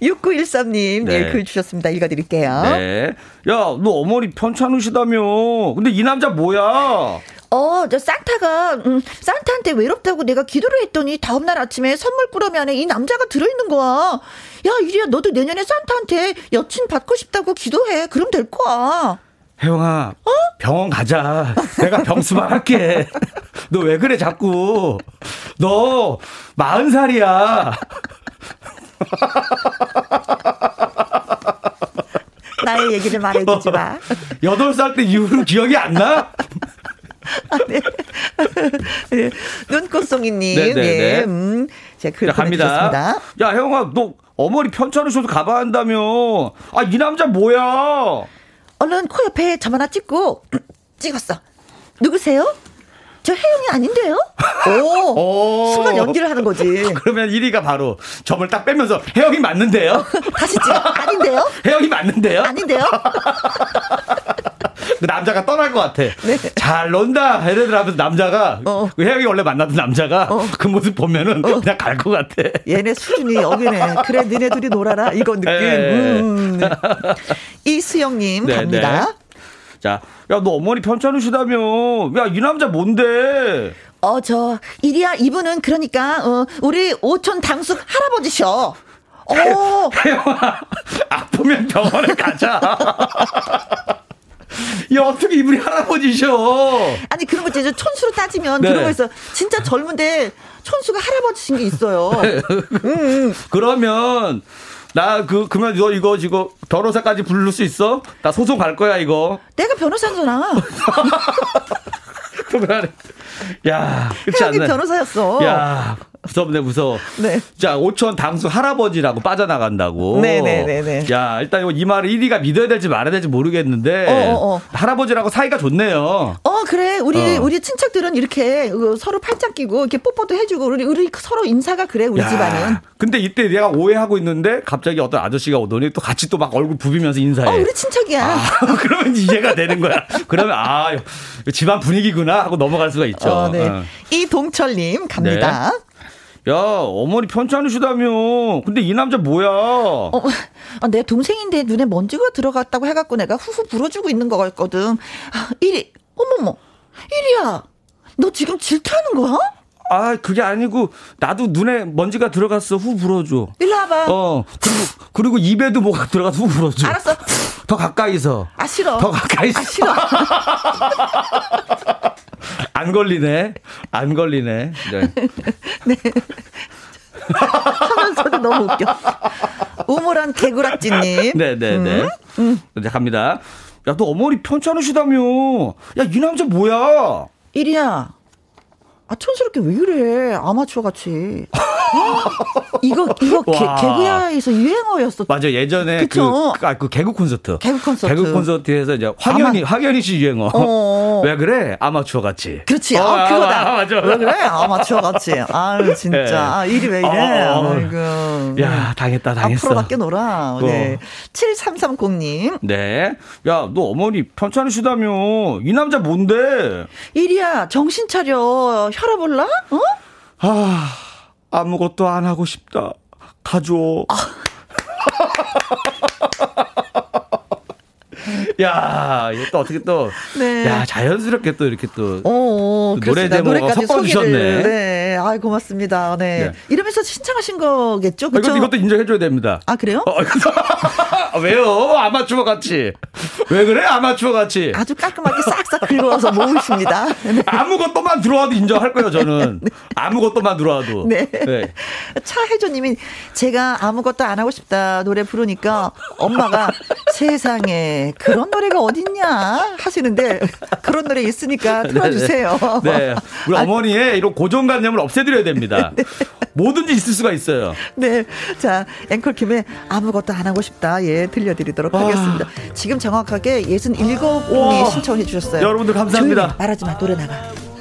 6913님, 네. 네, 글 주셨습니다. 읽어드릴게요. 네. 야, 너 어머니 편찮으시다며. 근데 이 남자 뭐야? 어, 저 산타가, 음, 산타한테 외롭다고 내가 기도를 했더니 다음 날 아침에 선물 꾸러미 안에 이 남자가 들어 있는 거야. 야, 이리야, 너도 내년에 산타한테 여친 받고 싶다고 기도해. 그럼 될 거야. 혜영아, 어? 병원 가자. 내가 병수만 할게. 너 왜 그래, 자꾸. 너, 마흔 살이야. 나의 얘기를 말해주지 마. 여덟 살 때 이후로 기억이 안 나? 아, 네. 네. 눈꽃송이님. 네, 네, 네. 예, 음, 제가 글 보내주셨습니다. 야, 혜영아, 너 어머니 편찮으셔도 가봐 한다며. 아, 이 남자 뭐야? 얼른 코 옆에 점 하나 찍고 찍었어. 누구세요? 저 혜영이 아닌데요? 오, 오. 순간 연기를 하는 거지. 그러면 1위가 바로 점을 딱 빼면서 혜영이 맞는데요? 다시 찍어. 아닌데요? 혜영이 맞는데요? 아닌데요? 그 남자가 떠날 것 같아. 네. 잘 논다. 이래들 하면서 남자가 어. 그 혜영이 원래 만나던 남자가 어. 그 모습 보면은 어. 그냥 갈 것 같아. 얘네 수준이 여기네. 그래 니네 둘이 놀아라. 이거 느낌. 네. 음. 이수영님 네, 갑니다. 네. 자, 야, 너 어머니 편찮으시다며. 야, 이 남자 뭔데? 어, 저, 이리야, 이분은 그러니까, 어, 우리 오촌 당숙 할아버지셔. 어. 혜영아, 아프면 병원에 가자. 야, 어떻게 이분이 할아버지셔? 아니, 그런 거 진짜 촌수로 따지면 네. 그런 거에서 진짜 젊은데 촌수가 할아버지신 게 있어요. 음, 음. 그러면 나그 그러면 너 이거 지금 변호사까지 부를 수 있어? 나 소송 갈 거야 이거. 내가 변호사잖아. 야, 그렇지 않나? 변호사였어. 야, 무섭네 무서워. 네. 자 오천 당수 할아버지라고 빠져나간다고. 네네네네. 야 일단 이 말을 1위가 믿어야 될지 말아야 될지 모르겠는데 어, 어, 어. 할아버지라고 사이가 좋네요. 어 그래 우리 어. 우리 친척들은 이렇게 그 서로 팔짱 끼고 이렇게 뽀뽀도 해주고 우리 우리 서로 인사가 그래 우리 야, 집안은. 근데 이때 내가 오해하고 있는데 갑자기 어떤 아저씨가 오더니 또 같이 또 막 얼굴 부비면서 인사해. 어 우리 친척이야. 아, 그러면 이해가 되는 거야. 그러면 아 집안 분위기구나 하고 넘어갈 수가 있죠. 어, 네. 어. 이동철님 갑니다. 네. 야, 어머니 편찮으시다며. 근데 이 남자 뭐야? 어, 아, 내 동생인데 눈에 먼지가 들어갔다고 해갖고 내가 후후 불어주고 있는 거였거든. 아, 이리, 어머머. 이리야. 너 지금 질투하는 거야? 아, 그게 아니고, 나도 눈에 먼지가 들어갔어. 후 불어줘. 일로 와봐. 어, 그리고, 그리고 입에도 뭐가 들어가서 후 불어줘. 알았어. 더 가까이서. 아, 싫어. 더 가까이서. 아, 싫어. 안 걸리네. 안 걸리네. 네. 네. 하면서도 너무 웃겨. 우물한 개구락지님. 네네네. 네, 네. 음. 음. 자, 갑니다. 야, 너 어머니 편찮으시다며. 야, 이 남자 뭐야? 이리야. 아, 촌스럽게 왜 그래. 아마추어 같이. 이거 이거 개, 개구야에서 유행어였어. 맞아 예전에 그쵸? 그, 아, 그 개그 콘서트. 개그 콘서트. 개그 콘서트에서 이제 황현이 아마... 황현이 씨 유행어. 어. 왜 그래 아마추어 같이. 그렇지. 어, 아, 그거다. 아, 맞아. 왜 그래 아마추어 같이. 아유 진짜. 네. 아, 일이 왜 이래. 어, 어. 아이고. 야 당했다 당했어. 앞으로 밖에 놀아. 네. 7330님. 네. 야 너 어머니 편찮으시다며 이 남자 뭔데? 일이야 정신 차려. 올라? 어? 아. 아무것도 안 하고 싶다. 가줘. 아. 야, 이거 또 어떻게 또, 네. 야, 자연스럽게 또 이렇게 또, 오, 어, 어, 또 노래 제목 섞어주셨네. 네, 아 고맙습니다. 네. 네. 이러면서 신청하신 거겠죠? 그렇 이것도, 이것도 인정해줘야 됩니다. 아, 그래요? 어, 아, 왜요? 아마추어 같이. 왜 그래? 아마추어 같이. 아주 깔끔하게 싹싹 긁어서 모으십니다. 네. 아무것도만 들어와도 인정할 거예요, 저는. 네. 아무것도만 들어와도. 네. 네. 차혜조님이 제가 아무것도 안 하고 싶다 노래 부르니까 엄마가 세상에 그런 노래가 어딨냐 하시는데 그런 노래 있으니까 틀어주세요. 네. 네. 우리 아, 어머니의 이런 고정관념을 없애드려야 됩니다. 네. 뭐든지 있을 수가 있어요. 네. 자, 앵콜 김에 아무것도 안 하고 싶다. 예, 들려드리도록 와. 하겠습니다. 지금 정확하게 67분이 신청해 주셨어요. 여러분들 감사합니다. 말하지 마. 노래 나가.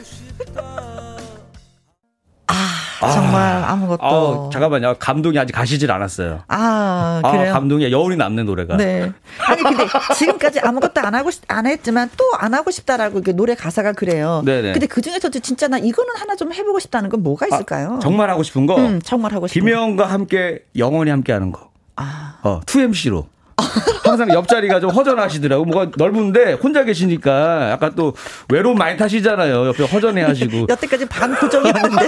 아, 정말 아무것도. 아, 잠깐만요. 감동이 아직 가시질 않았어요. 아, 그래요? 아, 감동이 여운이 남는 노래가. 네. 아니, 근데 지금까지 아무것도 안 하고, 싶, 안 했지만 또 안 하고 싶다라고 노래 가사가 그래요. 네네. 근데 그 중에서도 진짜 나 이거는 하나 좀 해보고 싶다는 건 뭐가 아, 있을까요? 아, 정말 하고 싶은 거? 음, 정말 하고 싶은 김혜영과 함께 영원히 함께 하는 거. 아. 어, 2MC로. 항상 옆자리가 좀 허전하시더라고. 뭐가 넓은데 혼자 계시니까 약간 또 외로움 많이 타시잖아요. 옆에 허전해 하시고. 여태까지 반 고정이었는데.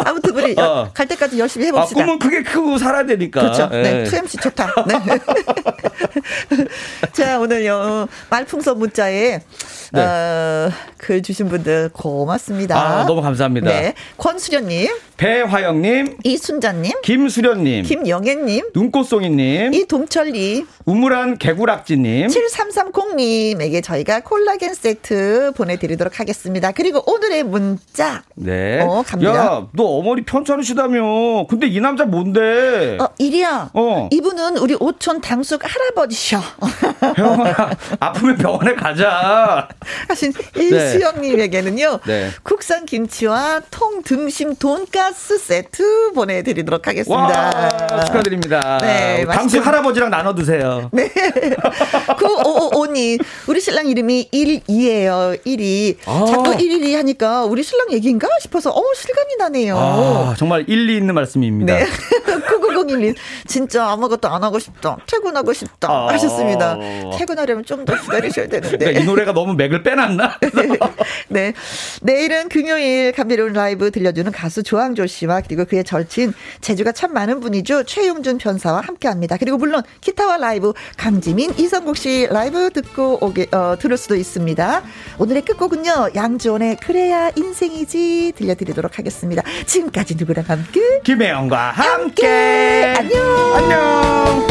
아무튼 우리 어. 갈 때까지 열심히 해봅시다. 아, 꿈은 크게 크고 살아야 되니까. 그렇죠. 네, 2MC 예. 좋다. 네. 자, 오늘요 말풍선 문자에 네. 어, 글 주신 분들 고맙습니다. 아, 너무 감사합니다. 네. 권수련님. 배화영님, 이순자님, 김수련님, 김영애님, 눈꽃송이님, 이동철님, 우물한 개구락지님, 7330님에게 저희가 콜라겐 세트 보내드리도록 하겠습니다. 그리고 오늘의 문자. 네. 어, 갑니다. 야, 너 어머니 편찮으시다며. 근데 이 남자 뭔데? 어, 이리야. 어. 이분은 우리 오촌 당숙 할아버지셔. 병원아, 아프면 병원에 가자. 하신 일수영님에게는요. 네. 네. 국산 김치와 통 등심 돈가스 세트 보내드리도록 하겠습니다. 와, 축하드립니다. 네, 당수 할아버지랑 나눠 드세요. 네. 9555님, 우리 신랑 이름이 1이에요. 1이. 아. 자꾸 112 하니까 우리 신랑 얘기인가 싶어서, 어 실감이 나네요. 아, 정말 일리 있는 말씀입니다. 네. 9901님, 진짜 아무것도 안 하고 싶다. 퇴근하고 싶다. 아. 하셨습니다. 퇴근하려면 좀 더 기다리셔야 되는데. 그러니까 이 노래가 너무 맥을 빼놨나? 네. 내일은 금요일 감미로운 라이브 들려주는 가수 조항조 씨와 그리고 그의 절친 제주가 참 많은 분이죠. 최용준 변사와 함께 합니다. 그리고 물론 기타와 라이브 강지민 이성국 씨 라이브 듣고 오게 어, 들을 수도 있습니다. 오늘의 끝곡은요. 양지원의 그래야 인생이지 들려드리도록 하겠습니다. 지금까지 누구랑 함께? 김혜영과 함께. 함께. 안녕. 안녕.